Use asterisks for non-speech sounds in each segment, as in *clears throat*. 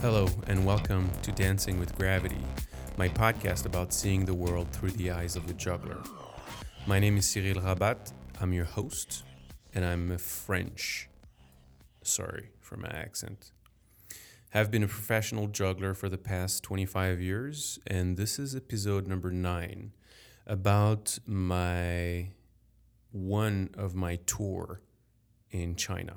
Hello, and welcome to Dancing with Gravity, my podcast about seeing the world through the eyes of a juggler. My name is Cyril Rabat, I'm your host, and I'm French. Sorry for my accent. Have been a professional juggler for the past 25 years, and this is episode number 9 about my one of my tour in China.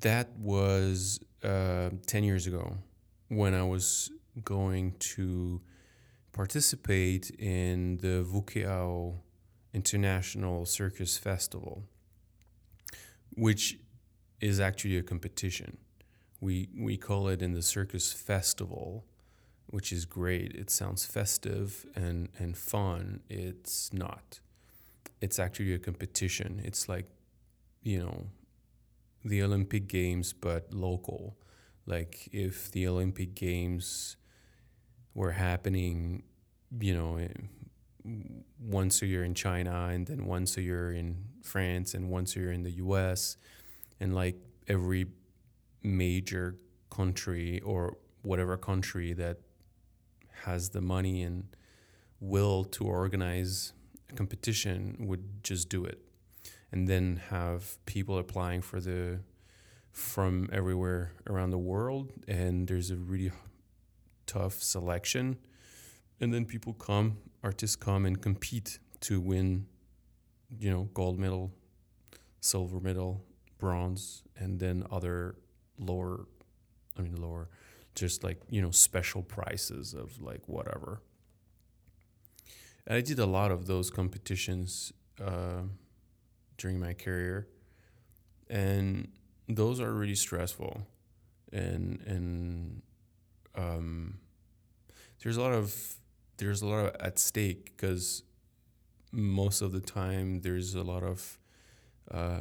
that was uh, 10 years ago when I was going to participate in the Wuqiao International Circus Festival, which is actually a competition. We, we call it in the Circus Festival, which is great. It sounds festive and, and fun. It's not. It's actually a competition. It's like, you know, the Olympic Games, but local. Like if the Olympic Games were happening, you know, once year in China and then once year in France and once year in the US, and like every major country or whatever country that has the money and will to organize a competition would just do it. And then have people applying for the from everywhere around the world and there's a really tough selection and then people come artists come and compete to win you know gold medal silver medal bronze and then other lower i mean lower just like you know special prizes of like whatever. And i did a lot of those competitions uh, during my career, and those are really stressful, and and um, there's a lot of there's a lot of at stake because most of the time there's a lot of uh,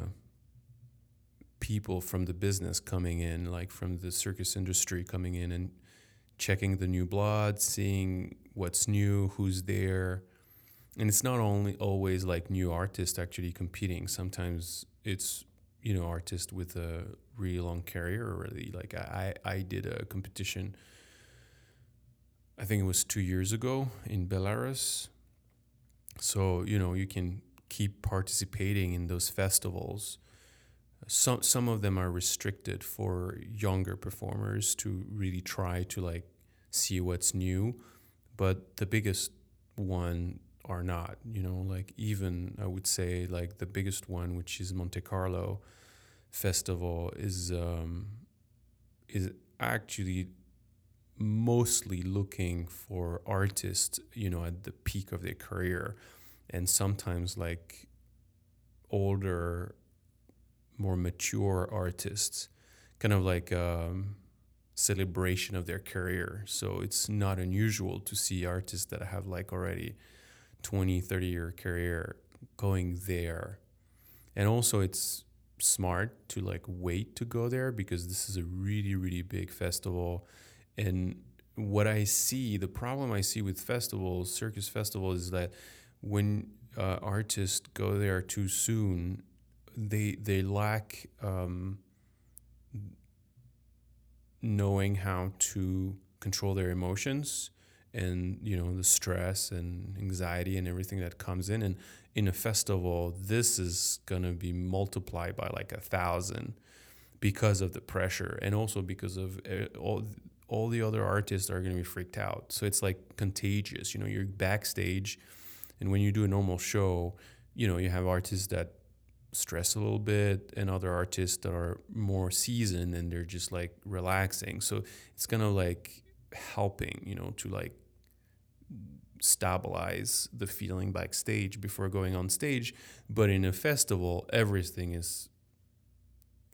people from the business coming in, like from the circus industry coming in and checking the new blood, seeing what's new, who's there, and it's not only always like new artists actually competing. Sometimes it's you know artists with a really long career already. Like I I did a competition. I think it was two years ago in Belarus. So you know you can keep participating in those festivals. Some some of them are restricted for younger performers to really try to like see what's new, but the biggest one are not. You know, like even I would say like the biggest one, which is Monte Carlo Festival, is um, is actually mostly looking for artists, you know, at the peak of their career, and sometimes like older, more mature artists, kind of like. Um, celebration of their career so it's not unusual to see artists that have like already 20, 30 year career going there. And also, it's smart to like wait to go there because this is a really, really big festival. And what I see, the problem I see with festivals, circus festivals, is that when uh, artists go there too soon, they they lack um, knowing how to control their emotions and you know the stress and anxiety and everything that comes in. And in a festival this is going to be multiplied by like a thousand because of the pressure and also because of uh, all all the other artists are going to be freaked out so it's like contagious you know you're backstage and when you do a normal show you know you have artists that stress a little bit and other artists that are more seasoned and they're just like relaxing so it's kind of like helping you know to like stabilize the feeling backstage before going on stage. But in a festival, everything is,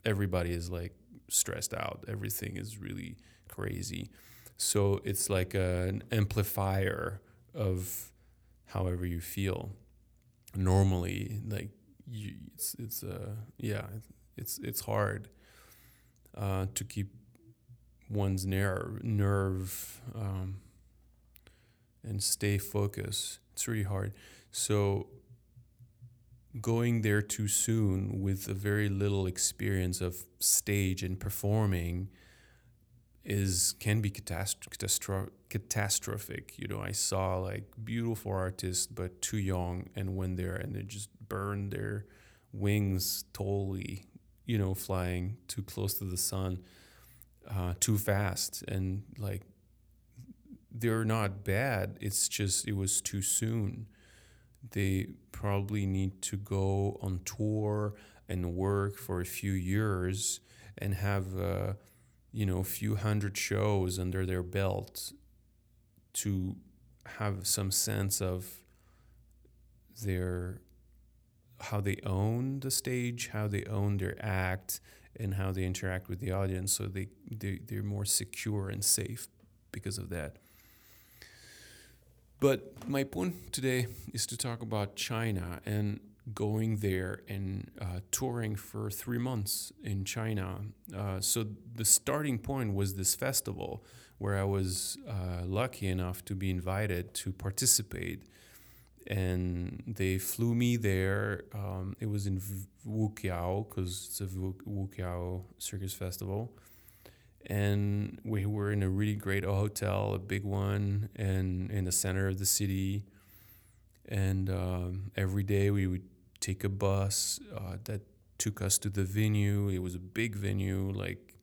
everybody is like stressed out. Everything is really crazy. So it's like a, an amplifier of however you feel. normally like you, it's it's uh yeah it's it's hard uh, to keep one's nerve nerve um, and stay focused. It's really hard. So going there too soon with a very little experience of stage and performing is can be catastro- catastro- catastrophic. You know, I saw like beautiful artists but too young and went there and they just burned their wings totally. You know, flying too close to the sun, uh, too fast, and like they're not bad. It's just it was too soon. They probably need to go on tour and work for a few years and have. Uh, you know, a few hundred shows under their belt to have some sense of their how they own the stage, how they own their act, and how they interact with the audience. So they, they they're more secure and safe because of that. But my point today is to talk about China and going there and uh, touring for three months in China. Uh, so the starting point was this festival where I was uh, lucky enough to be invited to participate. And they flew me there. Um, it was in Wuqiao because it's a Wuqiao Circus Festival. And we were in a really great hotel, a big one, and in the center of the city. And um, every day we would take a bus uh, that took us to the venue. It was a big venue, like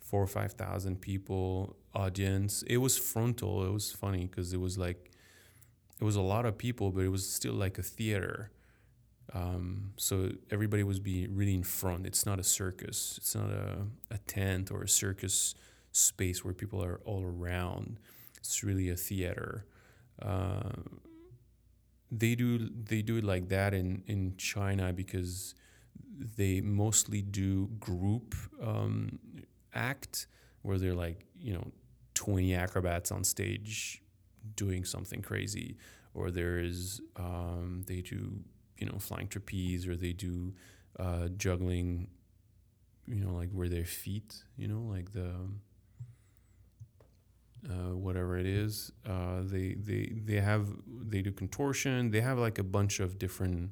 four or five thousand people audience. It was frontal. It was funny because it was like it was a lot of people, but it was still like a theater. Um, so everybody was be really in front. It's not a circus. It's not a, a tent or a circus space where people are all around. It's really a theater. Uh, they do they do it like that in in China because they mostly do group um, act where they're like you know 20 acrobats on stage doing something crazy. Or there is um, they do you know flying trapeze or they do uh, juggling you know like where their feet you know like the uh, whatever it is. Uh, they they they have they do contortion. They have like a bunch of different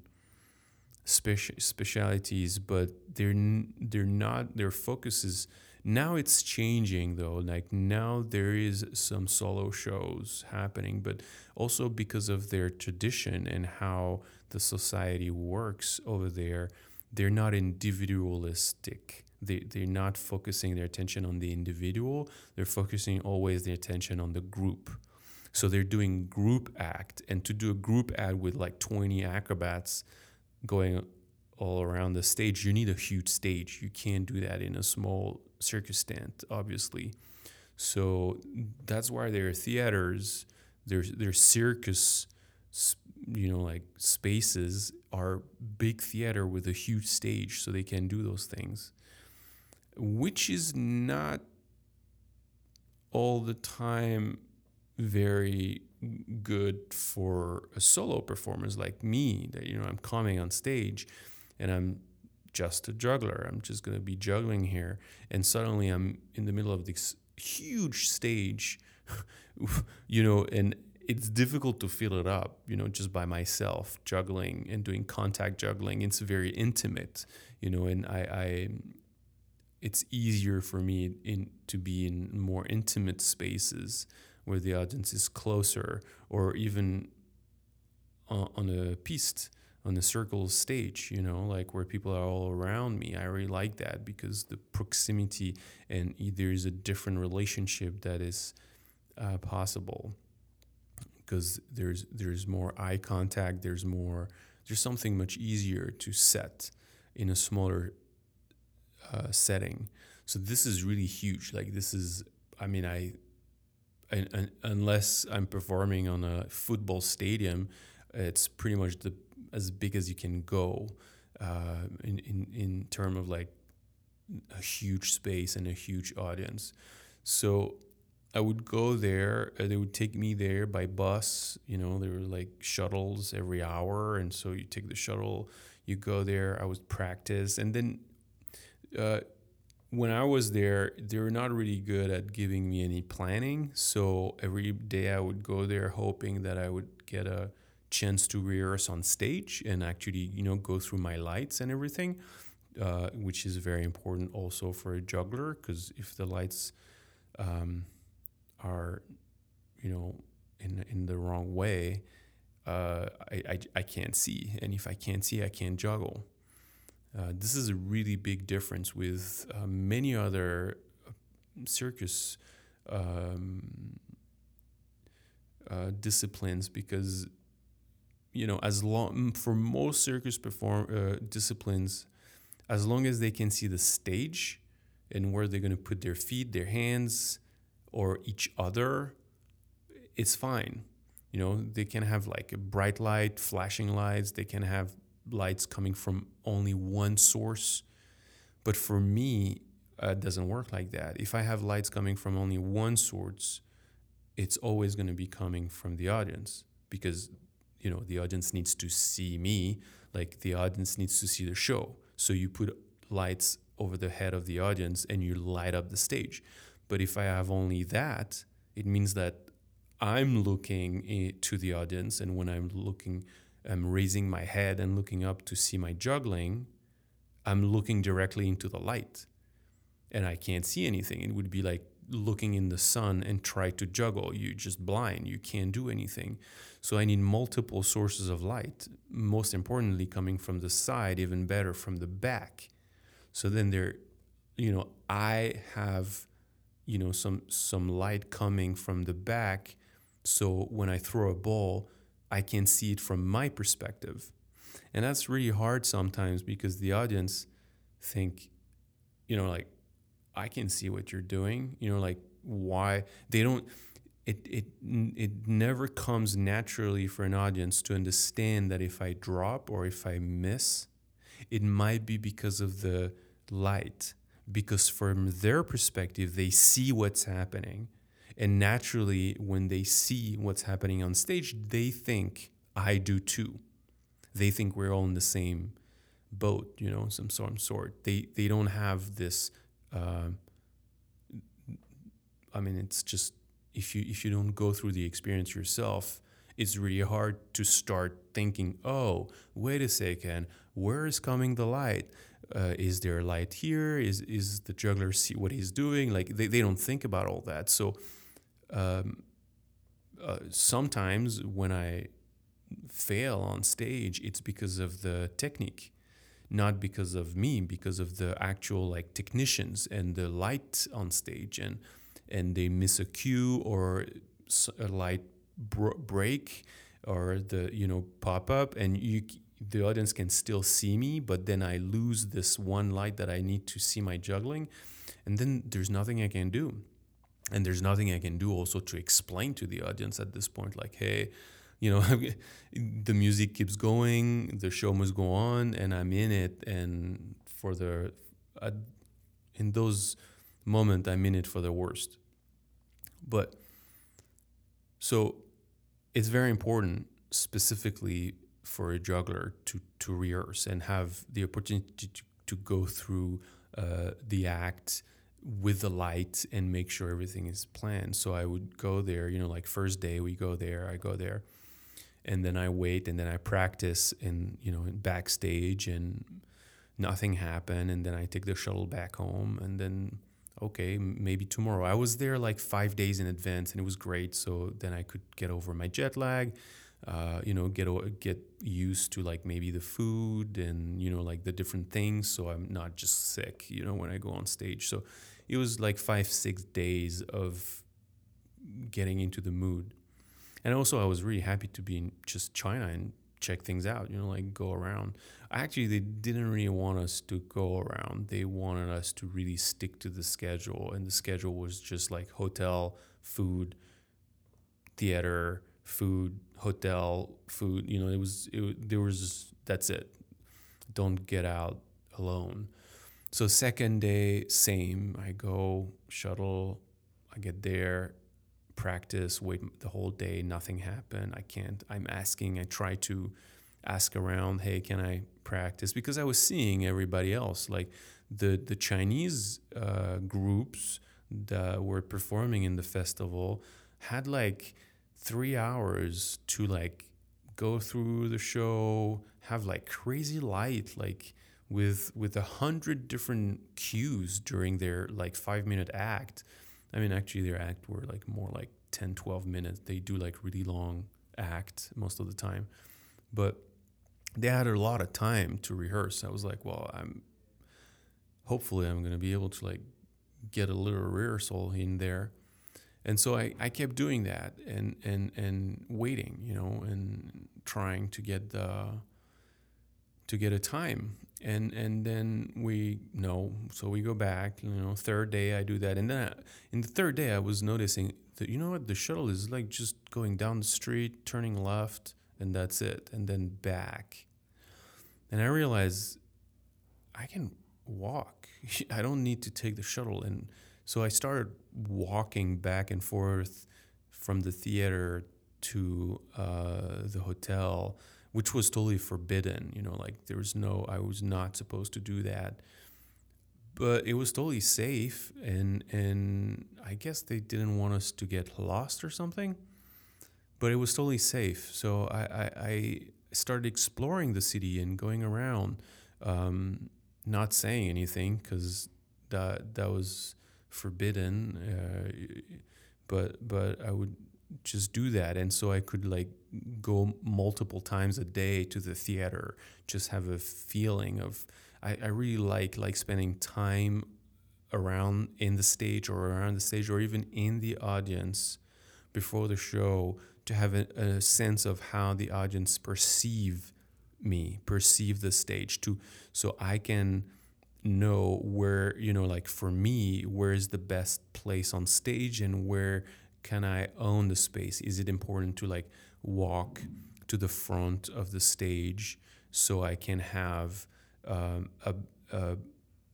speci- specialities, but they're they're not. Their focus is now. It's changing though. Like now there is some solo shows happening, but also because of their tradition and how the society works over there, they're not individualistic they, they're not focusing their attention on the individual they're focusing always their attention on the group. So they're doing group act and to do a group act with like 20 acrobats going all around the stage you need a huge stage. You can't do that in a small circus tent obviously. So that's why there are theaters there's there's circus you know like spaces are big theater with a huge stage so they can do those things which is not all the time very good for a solo performance like me that you know I'm coming on stage and I'm just a juggler. I'm just going to be juggling here. And suddenly I'm in the middle of this huge stage *laughs* you know and it's difficult to fill it up you know just by myself juggling and doing contact juggling. It's very intimate you know and I, I it's easier for me in to be in more intimate spaces where the audience is closer or even on, on a piste on a circle stage you know like where people are all around me. I really like that because the proximity and there is a different relationship that is uh, possible. Because there's there's more eye contact there's more there's something much easier to set in a smaller uh, setting. So this is really huge. Like this is, I mean, I, I, unless I'm performing on a football stadium, it's pretty much the as big as you can go uh, in in in term of like a huge space and a huge audience. So I would go there. Uh, they would take me there by bus. You know, there were like shuttles every hour, and so you take the shuttle, you go there. I would practice, and then uh, when I was there, they were not really good at giving me any planning. So every day I would go there hoping that I would get a chance to rehearse on stage and actually, you know, go through my lights and everything, uh, which is very important also for a juggler because if the lights um, are, you know, in in the wrong way, uh, I, I I can't see, and if I can't see, I can't juggle. Uh, this is a really big difference with uh, many other uh, circus um, uh, disciplines because you know as long for most circus perform uh, disciplines as long as they can see the stage and where they're going to put their feet their hands or each other it's fine. You know they can have like a bright light flashing lights they can have lights coming from only one source. But for me, uh, it doesn't work like that. If I have lights coming from only one source, it's always going to be coming from the audience because you know the audience needs to see me like the audience needs to see the show so you put lights over the head of the audience and you light up the stage but if i have only that it means that i'm looking to the audience and when i'm looking I'm raising my head and looking up to see my juggling, I'm looking directly into the light and I can't see anything. It would be like looking in the sun and try to juggle. You're just blind. You can't do anything. So I need multiple sources of light, most importantly, coming from the side, even better from the back. So then there, you know, I have, you know, some some light coming from the back. So when I throw a ball, I can see it from my perspective. And that's really hard sometimes because the audience think, you know, like, I can see what you're doing. You know, like, why they don't. It, it it never comes naturally for an audience to understand that if I drop or if I miss, it might be because of the light. Because from their perspective, they see what's happening and naturally, when they see what's happening on stage, they think I do too. They think we're all in the same boat, you know, some sort. sort. They they don't have this. Uh, I mean, it's just if you if you don't go through the experience yourself, it's really hard to start thinking. Oh, wait a second, where is coming the light? Uh, is there light here? Is is the juggler see what he's doing? Like they, they don't think about all that. So um, uh, sometimes when I fail on stage, it's because of the technique, not because of me, because of the actual like technicians and the light on stage, and and they miss a cue or a light br- break or the you know pop up, and you the audience can still see me, but then I lose this one light that I need to see my juggling, and then there's nothing I can do and there's nothing I can do also to explain to the audience at this point, like, hey, you know, *laughs* the music keeps going, the show must go on, and I'm in it. And for the, uh, in those moments, I'm in it for the worst. But so it's very important, specifically for a juggler, to, to rehearse and have the opportunity to, to go through uh, the act with the light and make sure everything is planned. So I would go there, you know, like first day we go there, I go there, and then I wait and then I practice in, you know, in backstage and nothing happened. And then I take the shuttle back home and then, okay, maybe tomorrow. I was there like five days in advance and it was great. So then I could get over my jet lag. Uh, you know, get get used to like maybe the food and you know like the different things, so I'm not just sick. You know, when I go on stage, so it was like five six days of getting into the mood. And also i was really happy to be in just china and check things out you know like go around. Actually they didn't really want us to go around. They wanted us to really stick to the schedule and the schedule was just like hotel food theater food hotel food you know it was it, there was that's it. Don't get out alone so second day, same. I go shuttle, I get there, practice, wait the whole day, nothing happened. I can't. I'm asking. I try to ask around. Hey, can I practice? Because I was seeing everybody else, like the the Chinese uh, groups that were performing in the festival had like three hours to like go through the show, have like crazy light, like with with a hundred different cues during their like five minute act. I mean, actually, their act were like more like 10, 12 minutes. They do like really long act most of the time, but they had a lot of time to rehearse. I was like, well, I'm hopefully I'm gonna be able to like get a little rehearsal in there. And so I, I kept doing that and, and, and waiting, you know, and trying to get the to get a time. And and then we know so we go back you know third day i do that. And then I, in the third day i was noticing that you know what? The shuttle is like just going down the street turning left and that's it and then back. And i realized i can walk. *laughs* I don't need to take the shuttle. And so i started walking back and forth from the theater to uh, the hotel which was totally forbidden. You know, like there was no, I was not supposed to do that. But it was totally safe, and and I guess they didn't want us to get lost or something. But it was totally safe, so I I, I started exploring the city and going around, um, not saying anything because that that was forbidden. Uh, but but I would just do that and so i could like go multiple times a day to the theater just have a feeling of i, I really like like spending time around in the stage or around the stage or even in the audience before the show to have a, a sense of how the audience perceive me perceive the stage to so i can know where you know like for me where is the best place on stage and where can I own the space? Is it important to like walk to the front of the stage so I can have um, a, a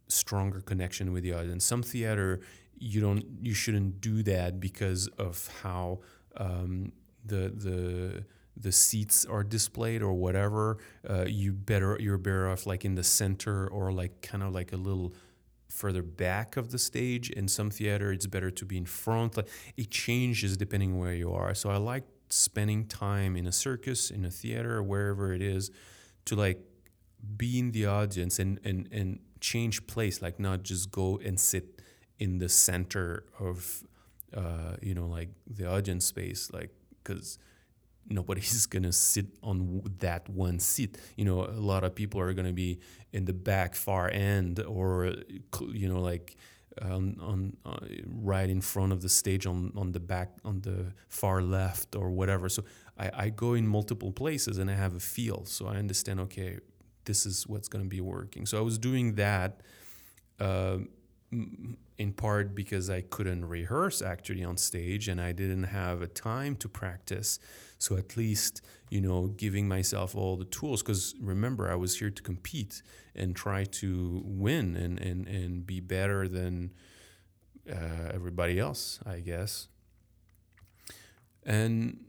stronger connection with the audience? Some theater you don't you shouldn't do that because of how um, the the the seats are displayed or whatever. Uh, you better you're better off like in the center or like kind of like a little further back of the stage. In some theater, it's better to be in front. Like it changes depending where you are. So I like spending time in a circus, in a theater, wherever it is, to like be in the audience and and and change place. Like not just go and sit in the center of uh, you know like the audience space, like because nobody's *laughs* gonna sit on that one seat. You know, a lot of people are gonna be in the back far end or you know like um, on uh, right in front of the stage on on the back on the far left or whatever. So I, I go in multiple places and I have a feel. So I understand. Okay, this is what's gonna be working. So I was doing that. Uh, in part because I couldn't rehearse actually on stage and I didn't have a time to practice. So at least, you know, giving myself all the tools because remember I was here to compete and try to win and and and be better than uh, everybody else, I guess. And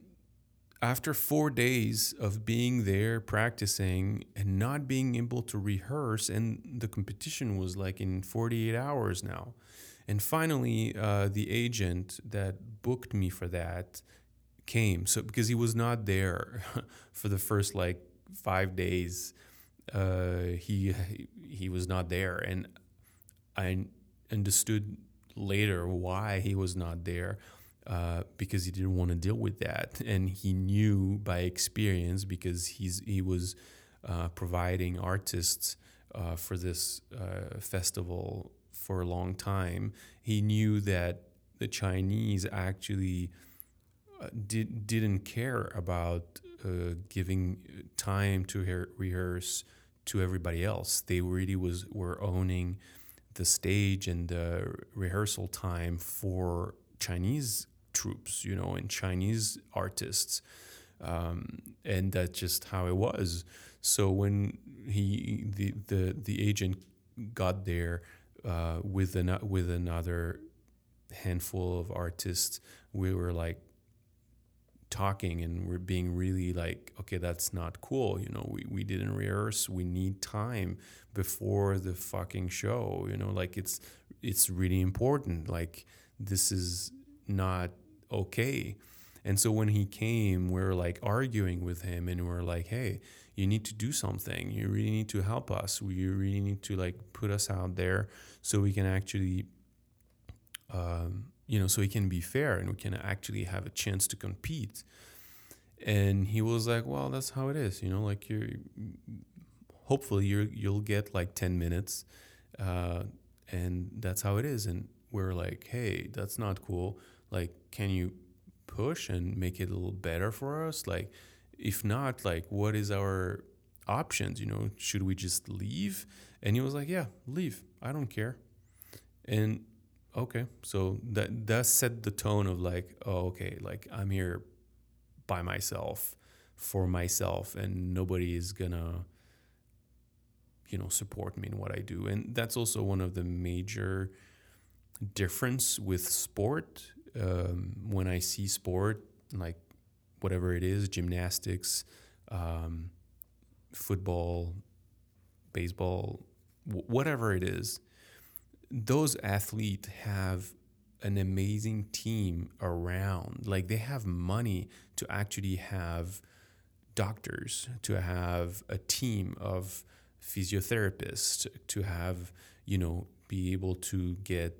after four days of being there practicing and not being able to rehearse, and the competition was like in 48 hours now. And finally, uh, the agent that booked me for that came. So, because he was not there *laughs* for the first like five days, uh, he, he was not there. And I understood later why he was not there uh, because he didn't want to deal with that, *laughs* and he knew by experience because he's he was uh, providing artists uh, for this uh, festival for a long time. He knew that the Chinese actually uh, did didn't care about giving time to rehearse to everybody else. They really was were owning the stage and the rehearsal time for Chinese troops, you know, and Chinese artists. Um, and that's just how it was. So when he the the the agent got there uh, with an with another handful of artists we were like talking and we're being really like okay that's not cool you know we, we didn't rehearse we need time before the fucking show you know like it's it's really important like this is not okay and so when he came we are like arguing with him and we are like hey you need to do something you really need to help us you really need to like put us out there so we can actually um, you know, so he can be fair and we can actually have a chance to compete. And he was like, well, that's how it is, you know, like you're, hopefully you you'll get like 10 minutes uh, and that's how it is. And we're like, hey, that's not cool. Like, can you push and make it a little better for us? Like, if not, like, what is our options? You know, should we just leave? And he was like, yeah, leave. I don't care. And okay so that that set the tone of like oh okay like i'm here by myself for myself and nobody is gonna you know support me in what i do and that's also one of the major difference with sport um, when i see sport like whatever it is gymnastics um, football baseball w- whatever it is those athletes have an amazing team around. Like they have money to actually have doctors, to have a team of physiotherapists, to have, you know, be able to get,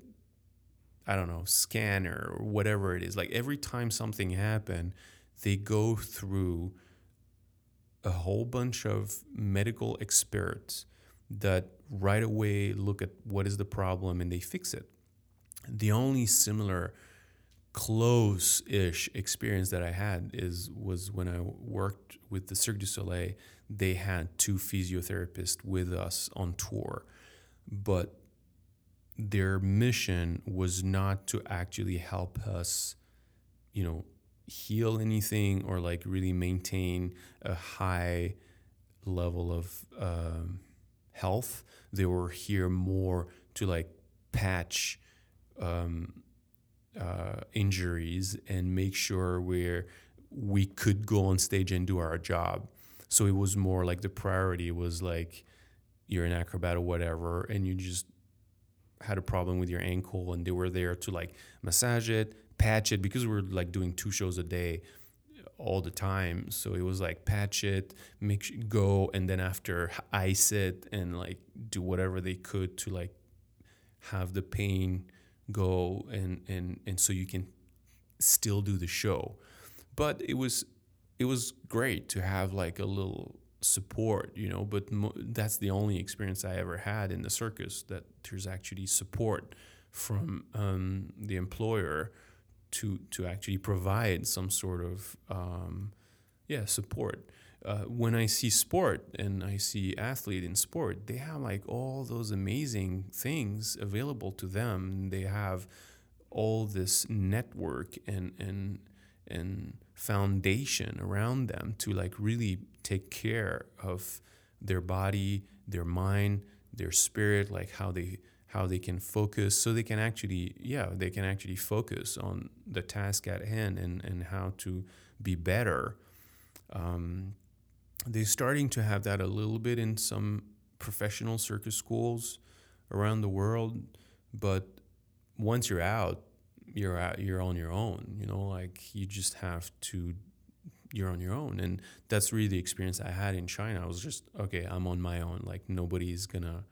I don't know, scanner or whatever it is. Like every time something happened, they go through a whole bunch of medical experts that right away look at what is the problem and they fix it. The only similar close-ish experience that I had is was when I worked with the Cirque du Soleil. They had two physiotherapists with us on tour, but their mission was not to actually help us, you know, heal anything or like really maintain a high level of um, health. They were here more to like patch um, uh, injuries and make sure we're we could go on stage and do our job. So it was more like the priority was like you're an acrobat or whatever, and you just had a problem with your ankle, and they were there to like massage it, patch it because we were like doing two shows a day all the time. So it was like patch it, make sure, go, and then after ice it and like do whatever they could to like have the pain go and and and so you can still do the show. But it was it was great to have like a little support, you know. But mo- that's the only experience I ever had in the circus that there's actually support from um, the employer to to actually provide some sort of um, yeah support. Uh, when I see sport and I see athlete in sport, they have like all those amazing things available to them. They have all this network and and and foundation around them to like really take care of their body, their mind, their spirit, like how they how they can focus so they can actually yeah they can actually focus on the task at hand and, and how to be better. Um, they're starting to have that a little bit in some professional circus schools around the world but once you're out you're out you're on your own you know like you just have to you're on your own and that's really the experience i had in china i was just okay i'm on my own like nobody's gonna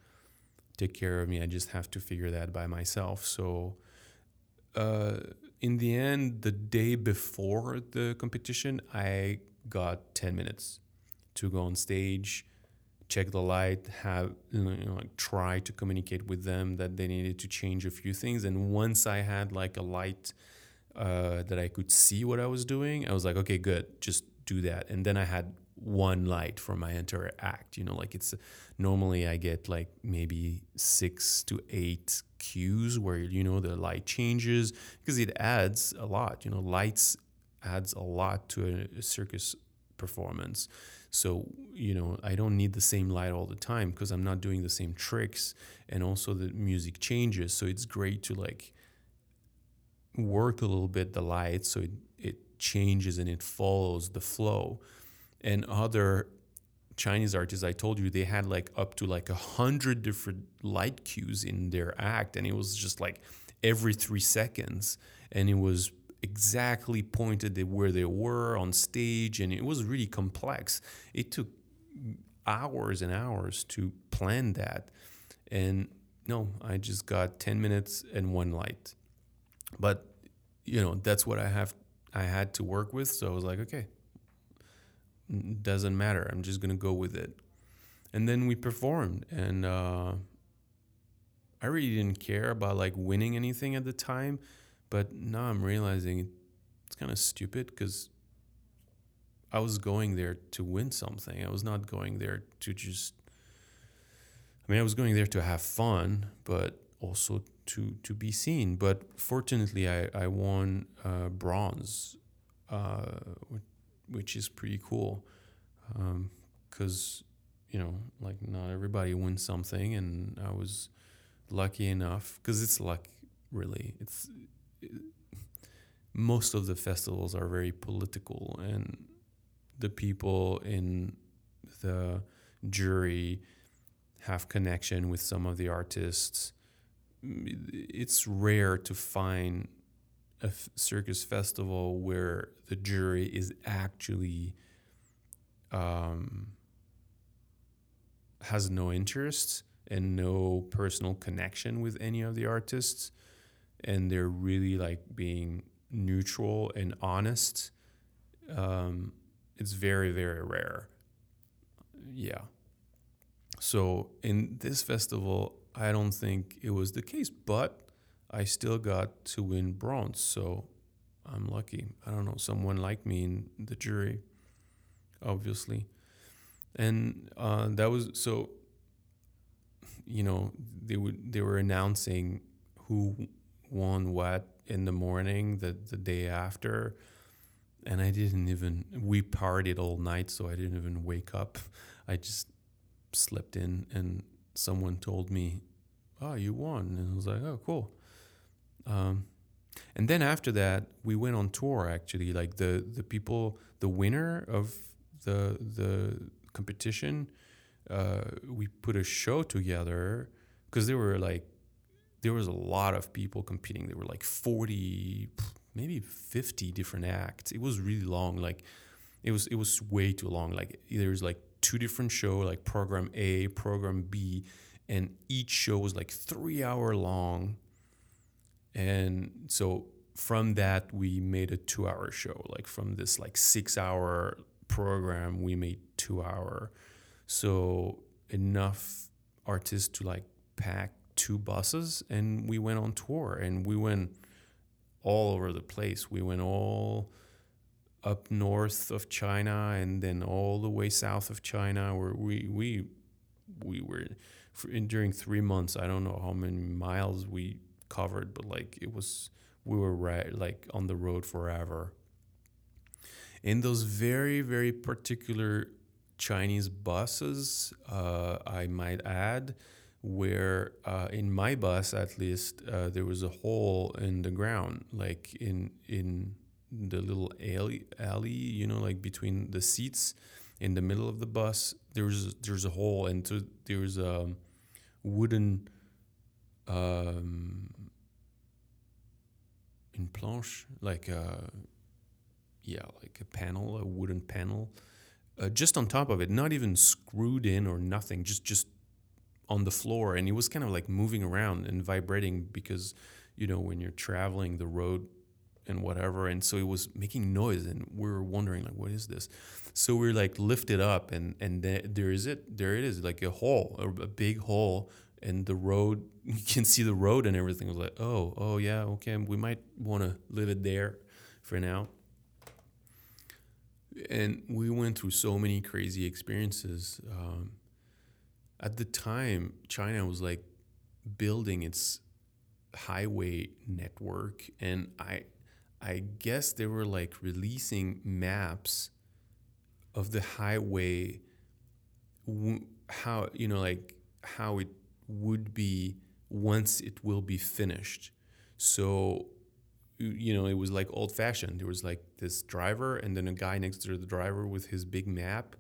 take care of me. I just have to figure that by myself. So, uh, in the end, the day before the competition, I got 10 minutes to go on stage, check the light, have, you know, like try to communicate with them that they needed to change a few things. And once I had like a light uh, that I could see what I was doing, I was like, okay, good, just do that. And then I had one light for my entire act. You know, like it's normally I get like maybe six to eight cues where you know the light changes because it adds a lot. You know, lights adds a lot to a, circus performance. So, you know, I don't need the same light all the time because I'm not doing the same tricks and also the music changes. So it's great to like work a little bit the light so it, it changes and it follows the flow. And other Chinese artists, I told you, they had like up to like a hundred different light cues in their act, and it was just like every three seconds, and it was exactly pointed at where they were on stage, and it was really complex. It took hours and hours to plan that, and no, I just got ten minutes and one light, but you know that's what I have. I had to work with, so I was like, okay, doesn't matter. I'm just gonna go with it. And then we performed, and uh, I really didn't care about like winning anything at the time, but now I'm realizing it's kind of stupid because I was going there to win something. I was not going there to just. I mean, I was going there to have fun, but also to to be seen. But fortunately, I I won uh, bronze, uh, which is pretty cool because um, you know like not everybody wins something and i was lucky enough because it's luck really it's it, most of the festivals are very political and the people in the jury have connection with some of the artists it's rare to find a f- circus festival where the jury is actually um, has no interest and no personal connection with any of the artists, and they're really like being neutral and honest. Um, it's very very rare. Yeah. So in this festival, I don't think it was the case, but I still got to win bronze. So I'm lucky. I don't know, someone like me in the jury, obviously. And uh, that was so, you know, they would they were announcing who won what in the morning the, the day after. And I didn't even, we partied all night, so I didn't even wake up. *laughs* I just slept in, and someone told me, Oh, you won. And I was like, Oh, cool. Um, and then after that, we went on tour. Actually, like the the people, the winner of the the competition, uh, we put a show together because there were like there was a lot of people competing. There were like forty, maybe fifty different acts. It was really long. Like it was it was way too long. Like there was like two different show, like program A, program B, and each show was like three hour long. And so from that we made a two hour show. Like from this like six hour program we made two hour. So enough artists to like pack two buses and we went on tour and we went all over the place. We went all up north of china and then all the way south of china where we we we were in, during three months i don't know how many miles we covered, but like it was, we were right, like on the road forever. In those very, very particular Chinese buses, uh, I might add, where uh, in my bus at least uh, there was a hole in the ground, like in in the little alley, alley, you know, like between the seats in the middle of the bus. There's there's a hole, and so there was a wooden um, in planche, like a, yeah, like a panel, a wooden panel, uh, just on top of it, not even screwed in or nothing, just just on the floor, and it was kind of like moving around and vibrating because, you know, when you're traveling the road and whatever, and so it was making noise, and we were wondering like, what is this? So we are like lifted up, and and there is it, there it is, like a hole, a, a big hole and the road *laughs* you can see the road and everything I was like oh oh yeah okay we might want to live it there for now and we went through so many crazy experiences um, at the time china was like building its highway network and i i guess they were like releasing maps of the highway how you know like how it would be once it will be finished. So you know, it was like old fashioned. There was like this driver and then a guy next to the driver with his big map.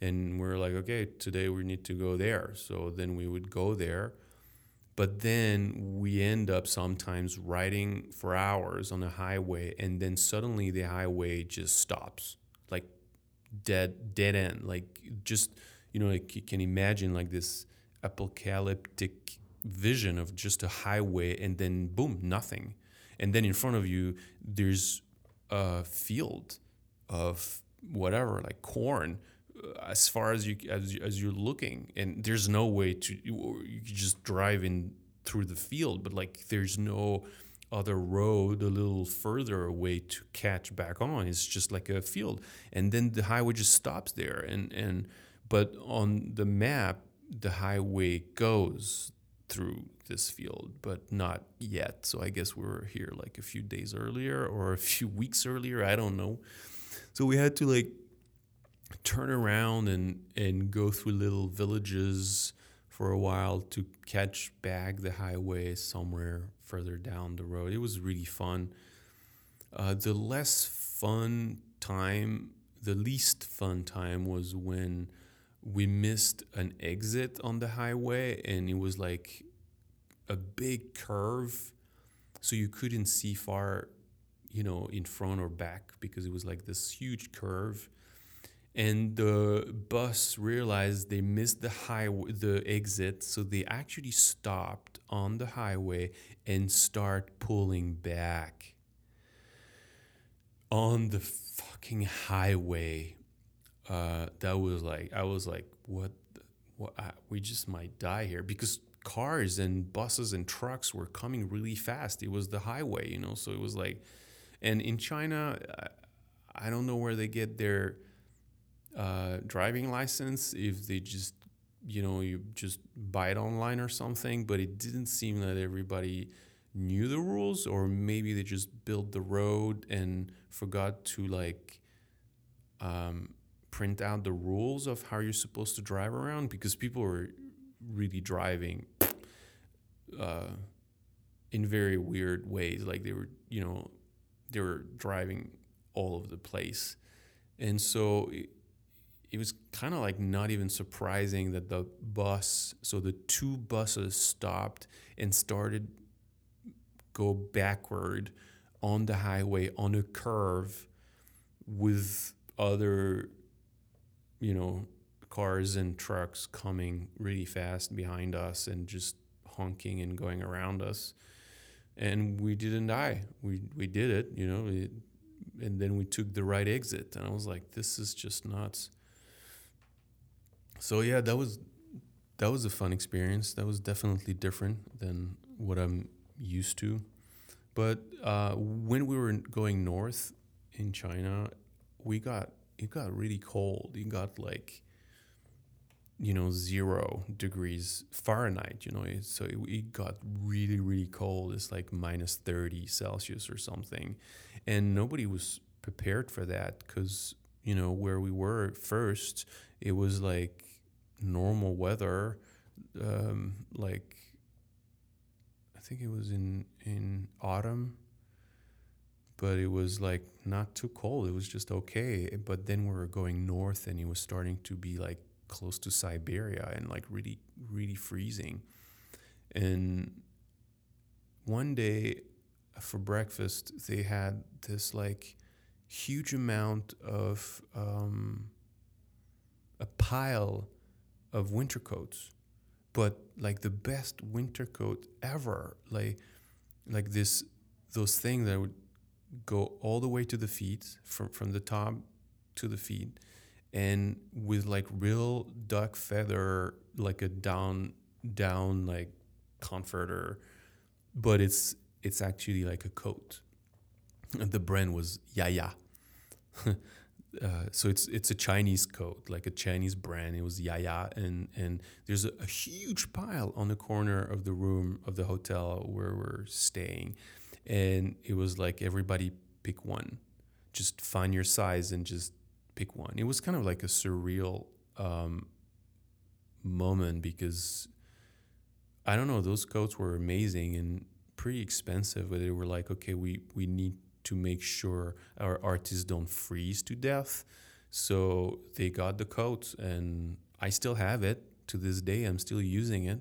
And we are like, okay, today we need to go there. So then we would go there. But then we end up sometimes riding for hours on a highway, and then suddenly the highway just stops, like dead, dead end. Like just, you know, like you can imagine like this apocalyptic vision of just a highway, and then boom, nothing and then in front of you there's a field of whatever like corn as far as you as, as you're looking and there's no way to you, you just drive in through the field but like there's no other road a little further away to catch back on it's just like a field and then the highway just stops there and and but on the map the highway goes through this field, but not yet. So I guess we were here like a few days earlier or a few *laughs* weeks earlier. I don't know. So we had to like turn around and and go through little villages for a while to catch back the highway somewhere further down the road. It was really fun. Uh, the less fun time, the least fun time was when we missed an exit on the highway and it was like a big curve so you couldn't see far you know in front or back because it was like this huge curve and the bus realized they missed the highway the exit so they actually stopped on the highway and start pulling back on the fucking highway uh, that was like I was like, what? What? I, we just might die here because cars and buses and trucks were coming really fast. It was the highway, you know. So it was like, and in China, I, I don't know where they get their uh, driving license if they just you know you just buy it online or something but it didn't seem that everybody knew the rules or maybe they just built the road and forgot to like um, print out the rules of how you're supposed to drive around because people were really driving uh, in very weird ways. Like they were, you know, they were driving all over the place. And so it was kind of like not even surprising that the bus, so the two buses stopped and started go backward on the highway on a curve with other you know, cars and trucks coming really fast behind us and just honking and going around us. And we didn't die. We we did it, you know. And then we took the right exit, and I was like, "This is just nuts." So yeah, that was that was a fun experience. That was definitely different than what I'm used to. But uh, when we were going north in China, we got it got really cold. It got like you know zero degrees Fahrenheit. You know, so it, it got really really cold. It's like minus thirty Celsius or something, and nobody was prepared for that because you know where we were at first, it was like normal weather, um, like I think it was in in autumn but it was like not too cold. It was just okay. But then we were going north and it was starting to be like close to Siberia and like really, really freezing. And one day for breakfast, they had this like huge amount of um, a pile of winter coats, but like the best winter coat ever. Like, like this, those things that would go all the way to the feet from from the top to the feet and with like real duck feather like a down down like comforter but it's it's actually like a coat the brand was yaya *laughs* uh, so it's it's a Chinese coat, like a Chinese brand. It was Yaya, and and there's a, a, huge pile on the corner of the room of the hotel where we're staying, and it was like everybody pick one just find your size and just pick one it was kind of like a surreal um, moment because i don't know those coats were amazing and pretty expensive. But they were like, okay, we we need to make sure our artists don't freeze to death. So they got the coat, and I still have it to this day. I'm still using it.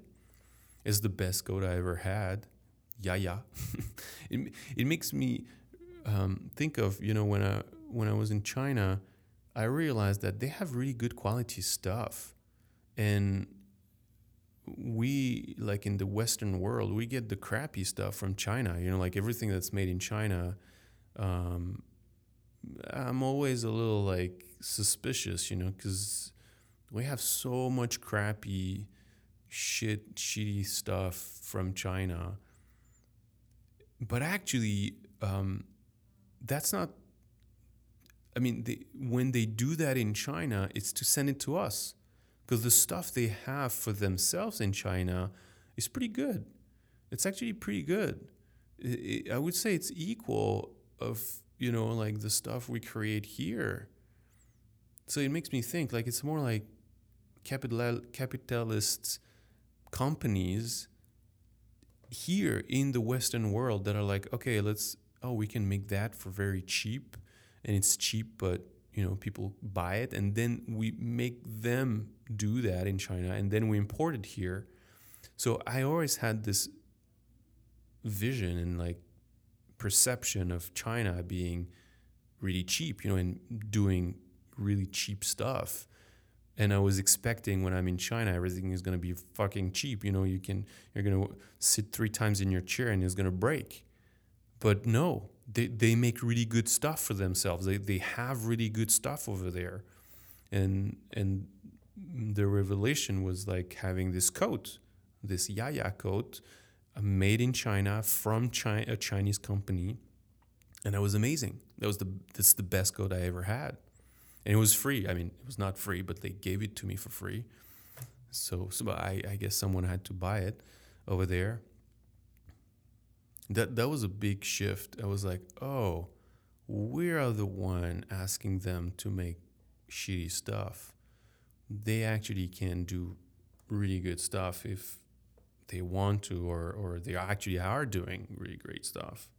It's the best coat I ever had. Yeah, yeah. *laughs* it it makes me um, think of you know when I when I was in China, I realized that they have really good quality stuff, and we like in the Western world, we get the crappy stuff from China. You know, like everything that's made in China. Um, I'm always a little like suspicious, you know, because we have so much crappy shit, shitty stuff from China. But actually, um, that's not. I mean, they, when they do that in China, it's to send it to us because the stuff they have for themselves in China is pretty good. It's actually pretty good. I would say it's equal of you know like the stuff we create here. So it makes me think like it's more like capital capitalist companies here in the Western world that are like, okay, let's oh we can make that for very cheap, and it's cheap, but you know people buy it and then we make them do that in China and then we import it here. So I always had this vision and like perception of China being really cheap, you know, and doing really cheap stuff. And I was expecting when I'm in China, everything is going to be fucking cheap. You know, you can, you're going to sit three times in your chair and it's going to break. But no, they, they make really good stuff for themselves. They, they have really good stuff over there. And, and the revelation was like having this coat, this Yaya coat, made in China from China, a Chinese company. And that was amazing. That was the, that's the best coat I ever had. And it was free. I mean, it was not free, but they gave it to me for free. So, so I, I guess someone had to buy it over there that that was a big shift. I was like, oh, we are the one asking them to make shitty stuff. They actually can do really good stuff if they want to, or or they actually are doing really great stuff.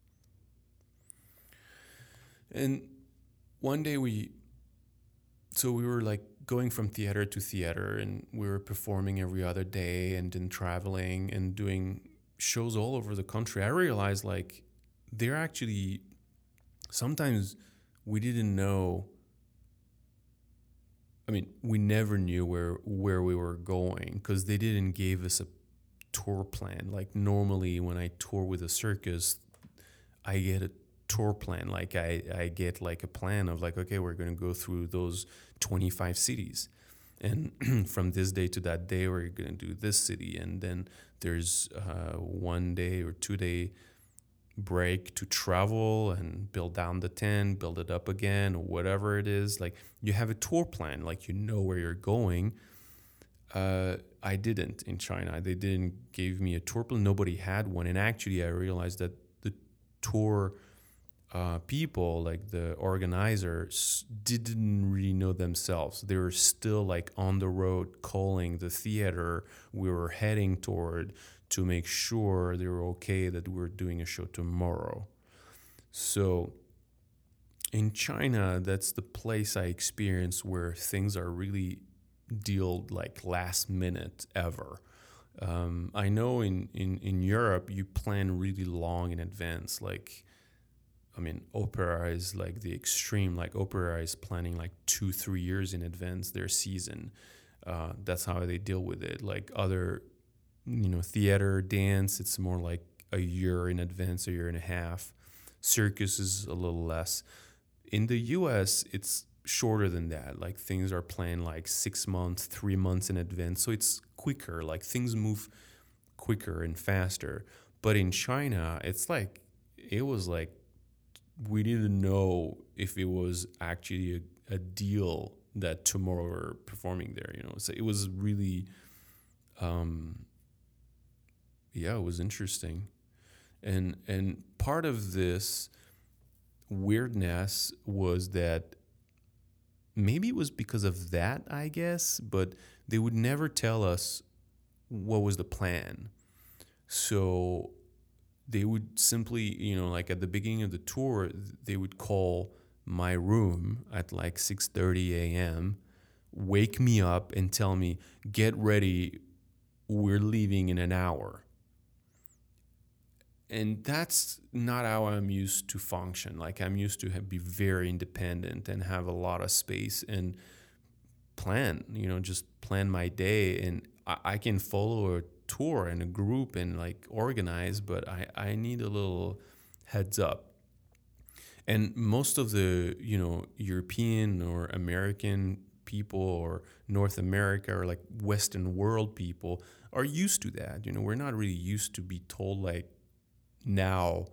And one day we, so we were like going from theater to theater, and we were performing every other day, and then traveling and doing shows all over the country, I realized like they're actually sometimes we didn't know. I mean, we never knew where where we were going because they didn't give us a tour plan. Like normally, when I tour with a circus, I get a tour plan. Like I I get like a plan of like okay, we're gonna go through those twenty five cities. And *clears throat* from this day to that day we're going to do this city. And then there's uh, one day or two day break to travel and build down the tent build it up again or whatever it is. Like you have a tour plan. Like you know where you're going. Uh, i didn't in china they didn't give me a tour plan nobody had one and actually i realized that the tour uh, people, like the organizers, didn't really know themselves. They were still like on the road calling the theater we were heading toward to make sure they were okay that we are doing a show tomorrow. So in China, that's the place I experienced where things are really dealt like last minute ever. Um, I know in, in, in Europe, you plan really long in advance. Like I mean, opera is like the extreme. Like opera is planning like two, three years in advance their season. Uh, that's how they deal with it. Like other, you know, theater, dance, it's more like a year in advance, a year and a half. Circus is a little less. In the U.S., it's shorter than that. Like things are planned like six months, three months in advance. So it's quicker. Like things move quicker and faster. But in China, it's like it was like we didn't know if it was actually a, a deal that tomorrow we're performing there you know so it was really um yeah it was interesting and and part of this weirdness was that maybe it was because of that i guess but they would never tell us what was the plan so they would simply, you know, like at the beginning of the tour, they would call my room at like 6:30 a.m., wake me up and tell me, "Get ready, we're leaving in an hour." And that's not how I'm used to function. Like I'm used to have, be very independent and have a lot of space and plan, you know, just plan my day and I, I can follow a tour and a group and like organize, but I, I need a little heads up. And most of the, you know, European or American people or North America or like Western world people are used to that. You know, we're not really used to be told like now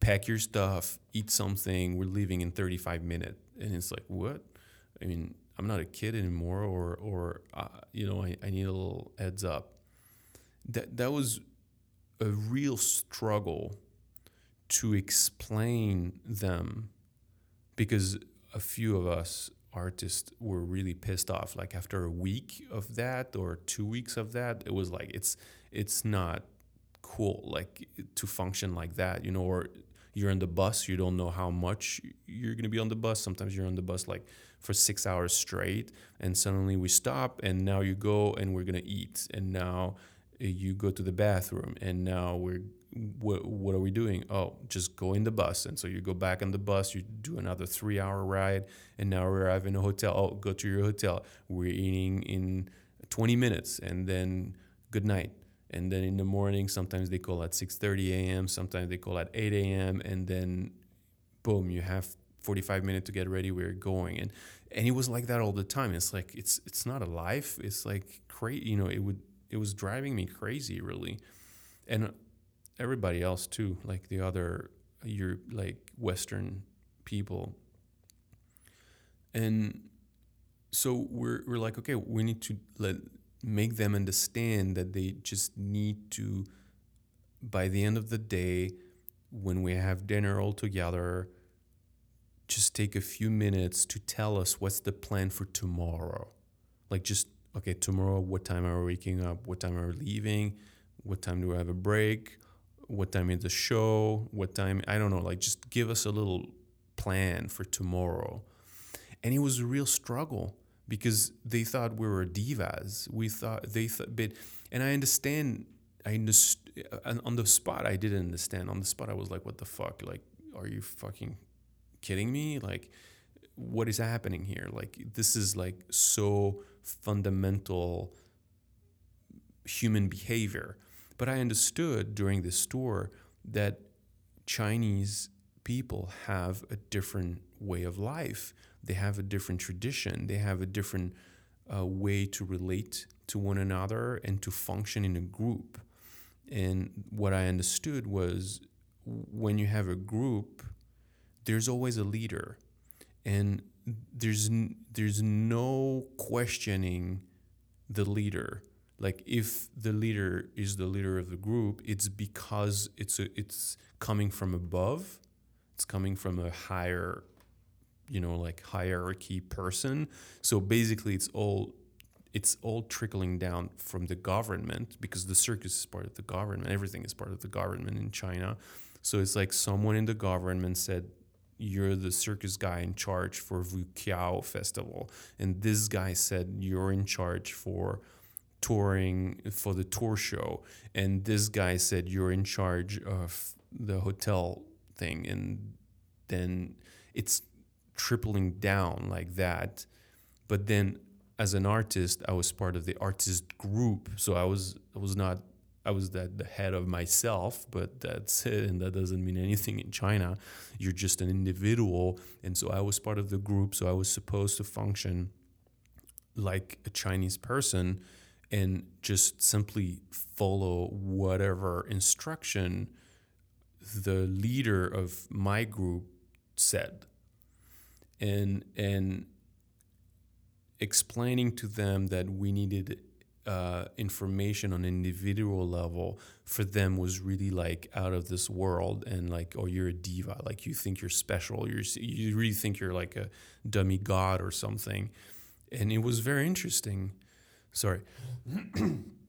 pack your stuff, eat something, we're leaving in 35 minutes. And it's like, what? I mean, I'm not a kid anymore, or, or uh, you know, I, I need a little heads up that that was a real struggle to explain them because a few of us artists were really pissed off like after a week of that or two weeks of that it was like it's it's not cool like to function like that you know or you're in the bus you don't know how much you're going to be on the bus. Sometimes you're on the bus like for six hours straight and suddenly we stop and now you go and we're going to eat. And now eh, you go to the bathroom and now we're what, what are we doing? Oh just go in the bus. And so you go back on the bus you do another three hour ride and now we're arriving a hotel. Oh go to your hotel. We're eating in 20 minutes and then good night and then in the morning sometimes they call at 6.30 a.m sometimes they call at 8 a.m and then boom you have 45 minutes to get ready we're going. And and it was like that all the time. It's like it's it's not a life. It's like crazy you know it would it was driving me crazy really. And everybody else too like the other your like western people. And so we're, we're like okay we need to let make them understand that they just need to by the end of the day when we have dinner all together just take a few minutes to tell us what's the plan for tomorrow like just okay, tomorrow, what time are we waking up? What time are we leaving? What time do we have a break? What time is the show? What time? I don't know. Like, just give us a little plan for tomorrow. And it was a real struggle because they thought we were divas. We thought they thought, but, and I understand. I understood uh, on the spot. I didn't understand. On the spot, I was like, "What the fuck? Like, are you fucking kidding me? Like, what is happening here? Like, this is like so." fundamental human behavior. But I understood during this tour that Chinese people have a different way of life. They have a different tradition. They have a different uh, way to relate to one another and to function in a group. And what I understood was when you have a group, there's always a leader. And there's there's no questioning the leader like if the leader is the leader of the group it's because it's a, it's coming from above it's coming from a higher you know like hierarchy person so basically it's all it's all trickling down from the government because the circus is part of the government everything is part of the government in China so it's like someone in the government said you're the circus guy in charge for Wuqiao Festival. And this guy said, you're in charge for touring for the tour show. And this guy said, you're in charge of the hotel thing. And then it's tripling down like that. But then as an artist, I was part of the artist group. So I was, I was not I was that the head of myself, but that's it, *laughs* and that doesn't mean anything in China. You're just an individual, and so I was part of the group, so I was supposed to function like a Chinese person and just simply follow whatever instruction the leader of my group said. And and explaining to them that we needed uh, information on individual level for them was really like out of this world and like oh you're a diva. Like you think you're special. You're you really think you're like a dummy god or something. And it was very interesting. Sorry *clears throat*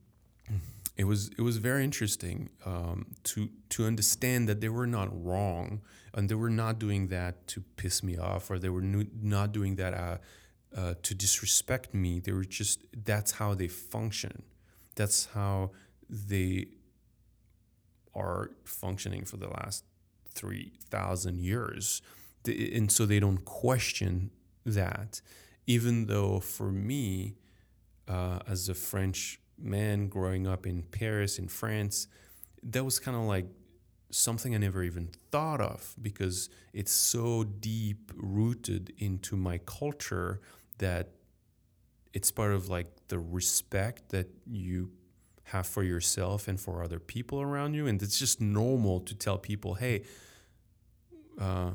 it was it was very interesting um, to to understand that they were not wrong and they were not doing that to piss me off or they were not doing that uh, uh, to disrespect me. They were just that's how they function. That's how they are functioning for the last three thousand years, and so they don't question that. Even though for me, uh, as a French man growing up in Paris, in France, that was kind of like something I never even thought of because it's so deep rooted into my culture that it's part of like the respect that you have for yourself and for other people around you. And it's just normal to tell people, hey, uh,